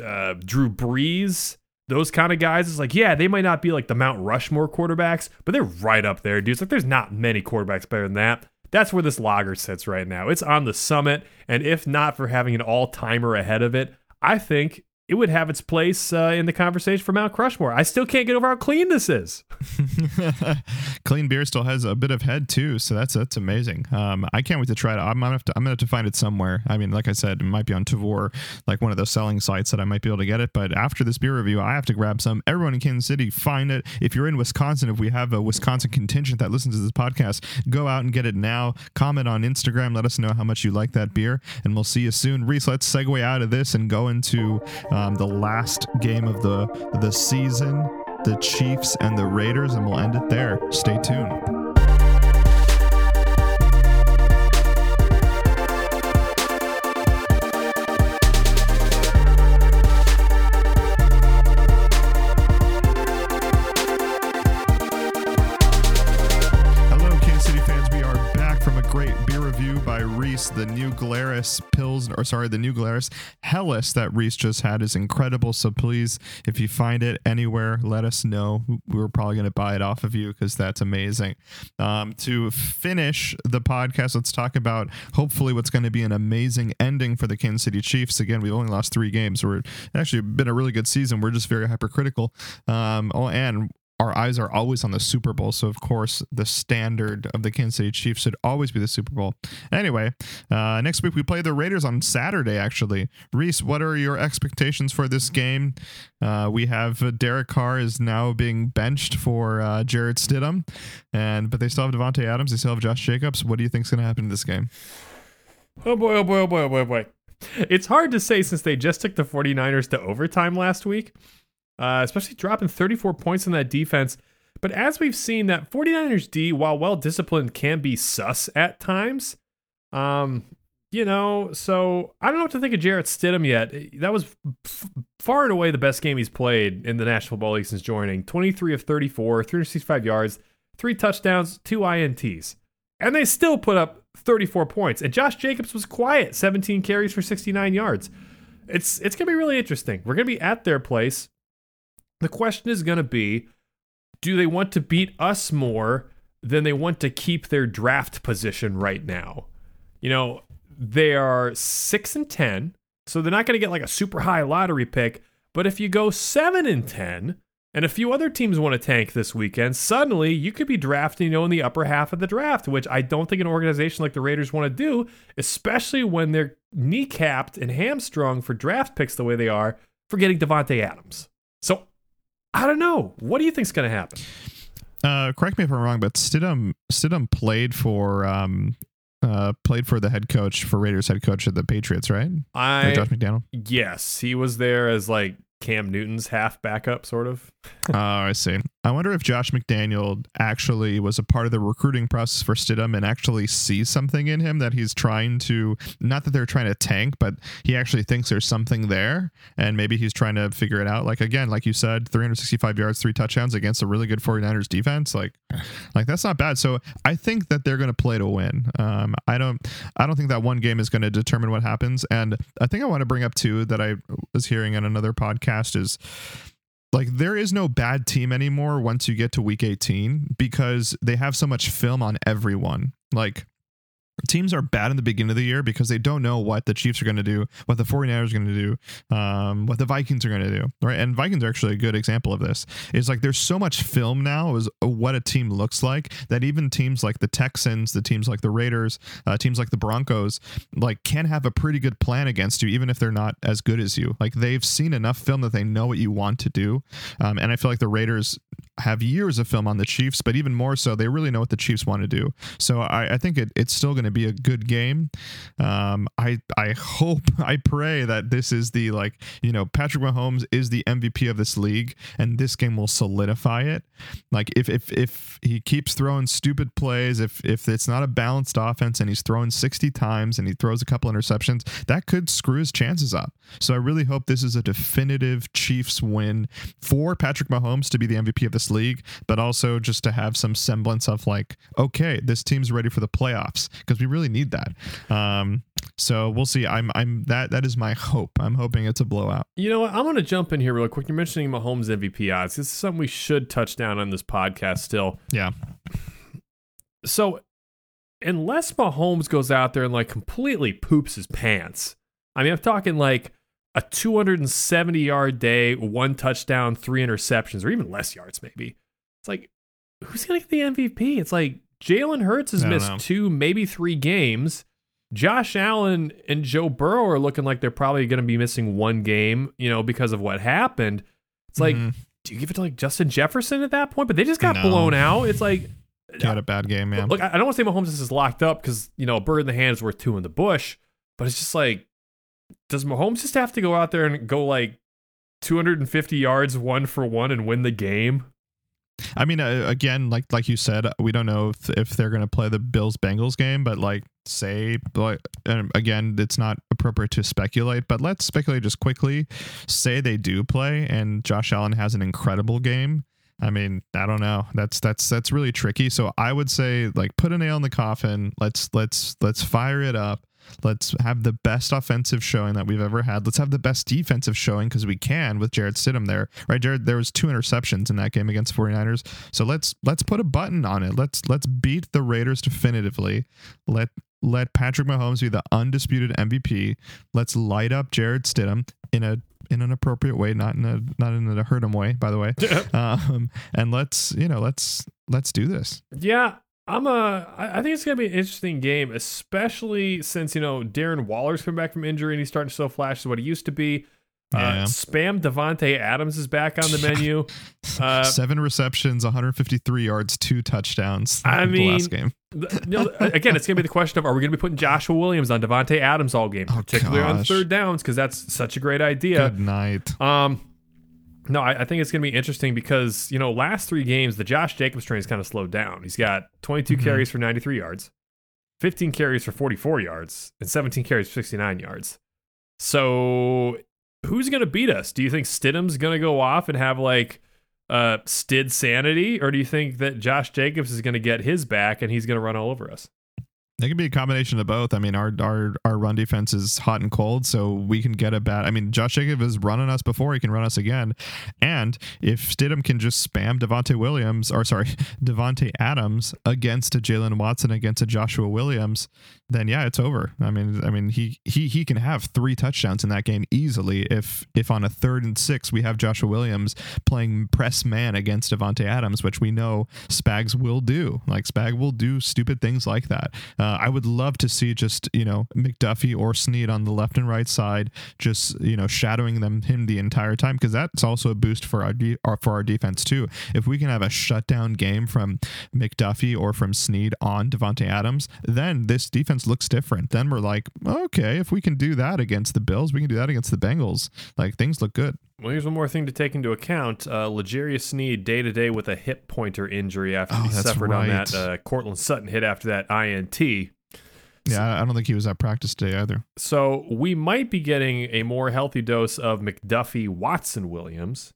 uh, Drew Brees, those kind of guys. It's like, yeah, they might not be like the Mount Rushmore quarterbacks, but they're right up there, dude. It's like there's not many quarterbacks better than that. That's where this lager sits right now. It's on the summit, and if not for having an all timer ahead of it, I think it would have its place uh, in the conversation for Mount Crushmore. I still can't get over how clean this is. [laughs] [laughs] Clean beer still has a bit of head too, so that's that's amazing. Um, I can't wait to try it. I'm gonna have to I'm gonna have to find it somewhere. I mean, like I said, it might be on Tavour, like one of those selling sites that I might be able to get it. But after this beer review, I have to grab some. Everyone in Kansas City, find it. If you're in Wisconsin, if we have a Wisconsin contingent that listens to this podcast, go out and get it now. Comment on Instagram, let us know how much you like that beer, and we'll see you soon. Reese, let's segue out of this and go into um, Um, the last game of the the season the Chiefs and the Raiders, and we'll end it there. Stay tuned. The new Glarus Pills, or sorry, the new Glarus Helles that Reese just had is incredible. So please, if you find it anywhere, let us know. We're probably going to buy it off of you because that's amazing. Um, to finish the podcast, let's talk about hopefully what's going to be an amazing ending for the Kansas City Chiefs. Again, we've only lost three games. We're actually been a really good season. We're just very hypercritical. Um, oh, and our eyes are always on the Super Bowl. So, of course, the standard of the Kansas City Chiefs should always be the Super Bowl. Anyway, uh, next week we play the Raiders on Saturday, actually. Reese, what are your expectations for this game? Uh, we have Derek Carr is now being benched for uh, Jarrett Stidham, and but they still have Davante Adams, they still have Josh Jacobs. What do you think is going to happen in this game? Oh boy, oh boy, oh boy, oh boy, oh boy. It's hard to say since they just took the 49ers to overtime last week uh, especially dropping 34 points in that defense. But as we've seen, that 49ers D, while well disciplined, can be sus at times. Um, you know, so I don't know what to think of Jarrett Stidham yet. That was f- far and away the best game he's played in the National Football League since joining. 23 of 34, 365 yards, three touchdowns, two INTs. And they still put up 34 points. And Josh Jacobs was quiet, 17 carries for 69 yards. It's it's to be really interesting. We're to be at their place. The question is going to be do they want to beat us more than they want to keep their draft position right now? You know, they are 6 and 10, so they're not going to get like a super high lottery pick, but if you go 7 and 10 and a few other teams want to tank this weekend, suddenly you could be drafting, you know, in the upper half of the draft, which I don't think an organization like the Raiders want to do, especially when they're kneecapped and hamstrung for draft picks the way they are for getting Davante Adams. So I don't know. What do you think's going to happen? Uh, correct me if I'm wrong, but Stidham Stidham played for um uh played for the head coach for Raiders head coach of the Patriots, right? I Josh McDaniel. Yes, he was there as like Cam Newton's half backup, sort of. oh, I see. I wonder if Josh McDaniel actually was a part of the recruiting process for Stidham and actually sees something in him that he's trying to, not that they're trying to tank, but he actually thinks there's something there. And maybe he's trying to figure it out. Like, again, like you said, 365 yards, three touchdowns against a really good 49ers defense. Like, like that's not bad. So I think that they're going to play to win. Um, I don't, I don't think that one game is going to determine what happens. And I think I want to bring up too that I was hearing on another podcast is like there is no bad team anymore once you get to week 18 because they have so much film on everyone. Like teams are bad in the beginning of the year because they don't know what the Chiefs are going to do, what the 49ers are going to do, um, what the Vikings are going to do, right? And Vikings are actually a good example of this. It's like there's so much film now is what a team looks like that even teams like the Texans, the teams like the Raiders, uh, teams like the Broncos, like can have a pretty good plan against you, even if they're not as good as you. Like they've seen enough film that they know what you want to do. Um, and I feel like the Raiders have years of film on the Chiefs, but even more so, they really know what the Chiefs want to do. So I, I think it, it's still going to be a good game. Um, I I hope, [laughs] I pray that this is the like you know Patrick Mahomes is the MVP of this league, and this game will solidify it. Like if if if he keeps throwing stupid plays, if if it's not a balanced offense and he's throwing sixty times and he throws a couple interceptions, that could screw his chances up. So I really hope this is a definitive Chiefs win for Patrick Mahomes to be the MVP of this league, but also just to have some semblance of like, okay, this team's ready for the playoffs because we really need that. Um, so we'll see. I'm I'm that that is my hope. I'm hoping it's a blowout. You know what? I'm gonna jump in here real quick. You're mentioning Mahomes MVP odds. This is something we should touch down on this podcast still. Yeah. So unless Mahomes goes out there and like completely poops his pants, I mean I'm talking like a 270 yard day, one touchdown, three interceptions, or even less yards, maybe. It's like, who's going to get the MVP? It's like Jalen Hurts has missed know. two, maybe three games. Josh Allen and Joe Burrow are looking like they're probably going to be missing one game, you know, because of what happened. It's like, mm-hmm. do you give it to like Justin Jefferson at that point? But they just got no. blown out. It's like, he had a bad game, man. Look, I don't want to say Mahomes is locked up because you know, a bird in the hand is worth two in the bush. But it's just like does Mahomes just have to go out there and go like 250 yards one for one and win the game? I mean, uh, again, like like you said, we don't know if, if they're going to play the Bills Bengals game, but like say, like again, it's not appropriate to speculate, but let's speculate just quickly. Say they do play, and Josh Allen has an incredible game. I mean, I don't know. That's that's that's really tricky. So I would say like put a nail in the coffin. Let's let's let's fire it up. Let's have the best offensive showing that we've ever had. Let's have the best defensive showing because we can with Jarrett Stidham there, right? Jarrett, there was two interceptions in that game against 49ers. So let's let's put a button on it. Let's let's beat the Raiders definitively. Let let Patrick Mahomes be the undisputed MVP. Let's light up Jarrett Stidham in a in an appropriate way, not in a not in a hurt him way, by the way. [laughs] um, and let's you know let's let's do this. Yeah, I'm a. I think it's gonna be an interesting game, especially since you know Darren Waller's come back from injury and he's starting to show flashes of what he used to be. Uh, Yeah. spam Davante Adams is back on the [laughs] menu. Uh, Seven receptions, 153 yards, two touchdowns. I the mean, last game. The- you know, again, it's going to be the question of are we going to be putting Joshua Williams on Davante Adams all game, Oh, particularly on third downs, because that's such a great idea. Good night. Um, no, I, I think it's going to be interesting because you know last three games the Josh Jacobs train has kind of slowed down. He's got 22 Mhm. carries for 93 yards, 15 carries for 44 yards, and 17 carries for 69 yards. So who's going to beat us? Do you think Stidham's going to go off and have like uh Stid sanity, or do you think that Josh Jacobs is going to get his back and he's going to run all over us? It could be a combination of both. I mean, our our our run defense is hot and cold, so we can get a bad. I mean, Josh Jacobs is running us before; he can run us again. And if Stidham can just spam Devonte Williams, or sorry, [laughs] Davante Adams against a Jaylen Watson against a Joshua Williams, then yeah, it's over. I mean, I mean, he he he can have three touchdowns in that game easily. If if on a third and six we have Joshua Williams playing press man against Davante Adams, which we know Spags will do. Like Spag will do stupid things like that. Uh, I would love to see just you know McDuffie or Sneed on the left and right side, just you know shadowing them him the entire time because that's also a boost for our, de- or for our defense too. If we can have a shutdown game from McDuffie or from Sneed on Devonte Adams, then this defense looks different. Then we're like, okay, if we can do that against the Bills, we can do that against the Bengals. Like things look good. Well, here's one more thing to take into account. Uh, L'Jarius Sneed day to day with a hip pointer injury after Oh, he suffered on that uh, Courtland Sutton hit after that INT. Yeah, I I don't think he was at practice today either. So we might be getting a more healthy dose of McDuffie Watson Williams.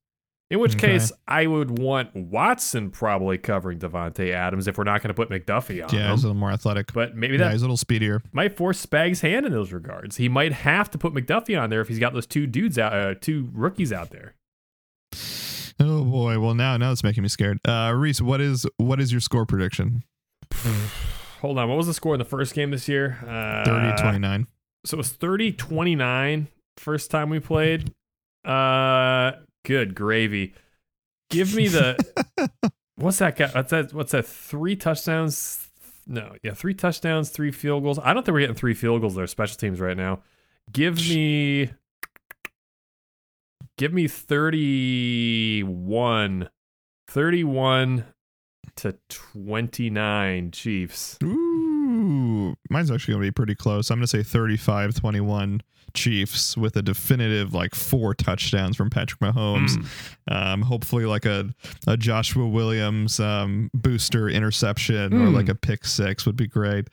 In which Okay. case, I would want Watson probably covering Davante Adams if we're not going to put McDuffie on Yeah, him. he's a little more athletic. But maybe yeah, that he's a little speedier. might force Spag's hand in those regards. He might have to put McDuffie on there if he's got those two dudes out, uh, two rookies out there. Oh boy. Well, now now it's making me scared. Uh, Reese, what is what is your score prediction? [sighs] Hold on, what was the score in the first game this year? Uh, 30 29. So it was 30 29 first time we played. Uh good gravy. Give me the [laughs] what's that guy? What's that what's that? Three touchdowns? No, yeah, three touchdowns, three field goals. I don't think we're getting three field goals there, special teams right now. Give me give me 31 31 to 29 Chiefs. Ooh, mine's actually going to be pretty close. I'm going to say 35 21 Chiefs with a definitive like four touchdowns from Patrick Mahomes. Mm. Um, hopefully, like a, a Joshua Williams um, booster interception or Mm. like a pick six would be great.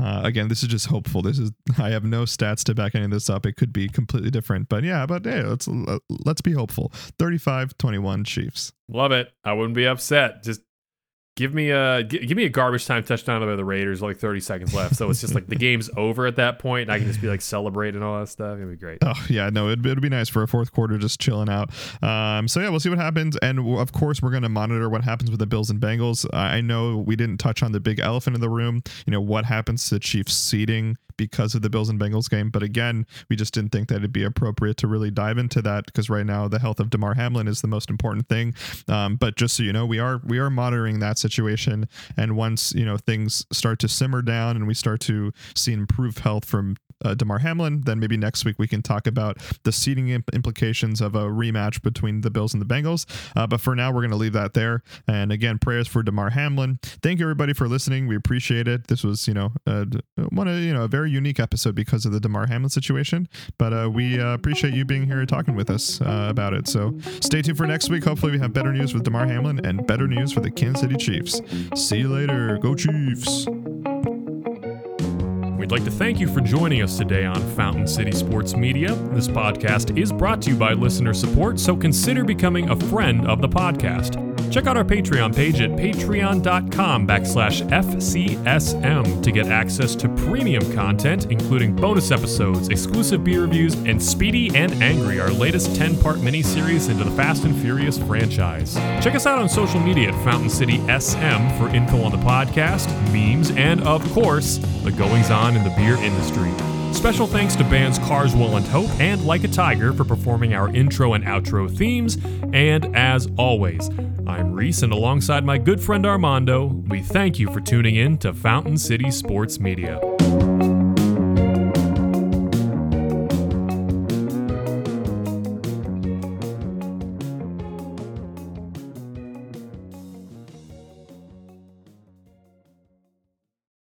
Uh, again, this is just hopeful. This is I have no stats to back any of this up. It could be completely different, but yeah, but hey, let's let's be hopeful. 35 21 Chiefs. Love it. I wouldn't be upset. Just give me a give me a garbage time touchdown by the Raiders, like 30 seconds left. So it's just like the game's [laughs] over at that point, and I can just be like celebrating all that stuff. It'd be great. Oh yeah, no, it'd, it'd be nice for a fourth quarter just chilling out. Um, so yeah, we'll see what happens, and of course we're to monitor what happens with the Bills and Bengals. I know we didn't touch on the big elephant in the room. You know what happens to the Chiefs seeding because of the Bills and Bengals game, but again, we just didn't think that it'd be appropriate to really dive into that because right now the health of Damar Hamlin is the most important thing. Um, but just so you know, we are we are monitoring that situation, and once you know things start to simmer down and we start to see improved health from uh, Damar Hamlin, then maybe next week we can talk about the seeding imp- implications of a rematch between the Bills and the Bengals. Uh, but for now, we're going to leave that there. And again, prayers for Damar Hamlin. Thank you everybody for listening. We appreciate it. This was, you know, uh, one of you know a very unique episode because of the Damar Hamlin situation. But uh, we uh, appreciate you being here talking with us about it. So stay tuned for next week. Hopefully, we have better news with Damar Hamlin and better news for the Kansas City Chiefs. See you later. Go Chiefs. We'd like to thank you for joining us today on Fountain City Sports Media. This podcast is brought to you by listener support, so consider becoming a friend of the podcast. Check out our Patreon page at patreon.com backslash FCSM to get access to premium content, including bonus episodes, exclusive beer reviews, and Speedy and Angry, our latest 10 part miniseries into the Fast and Furious franchise. Check us out on social media at Fountain City SM for info on the podcast, memes, and of course, the goings on in the beer industry. Special thanks to bands Carswell and Hope and Like a Tiger for performing our intro and outro themes. And as always, I'm Reese, and alongside my good friend Armando, we thank you for tuning in to Fountain City Sports Media.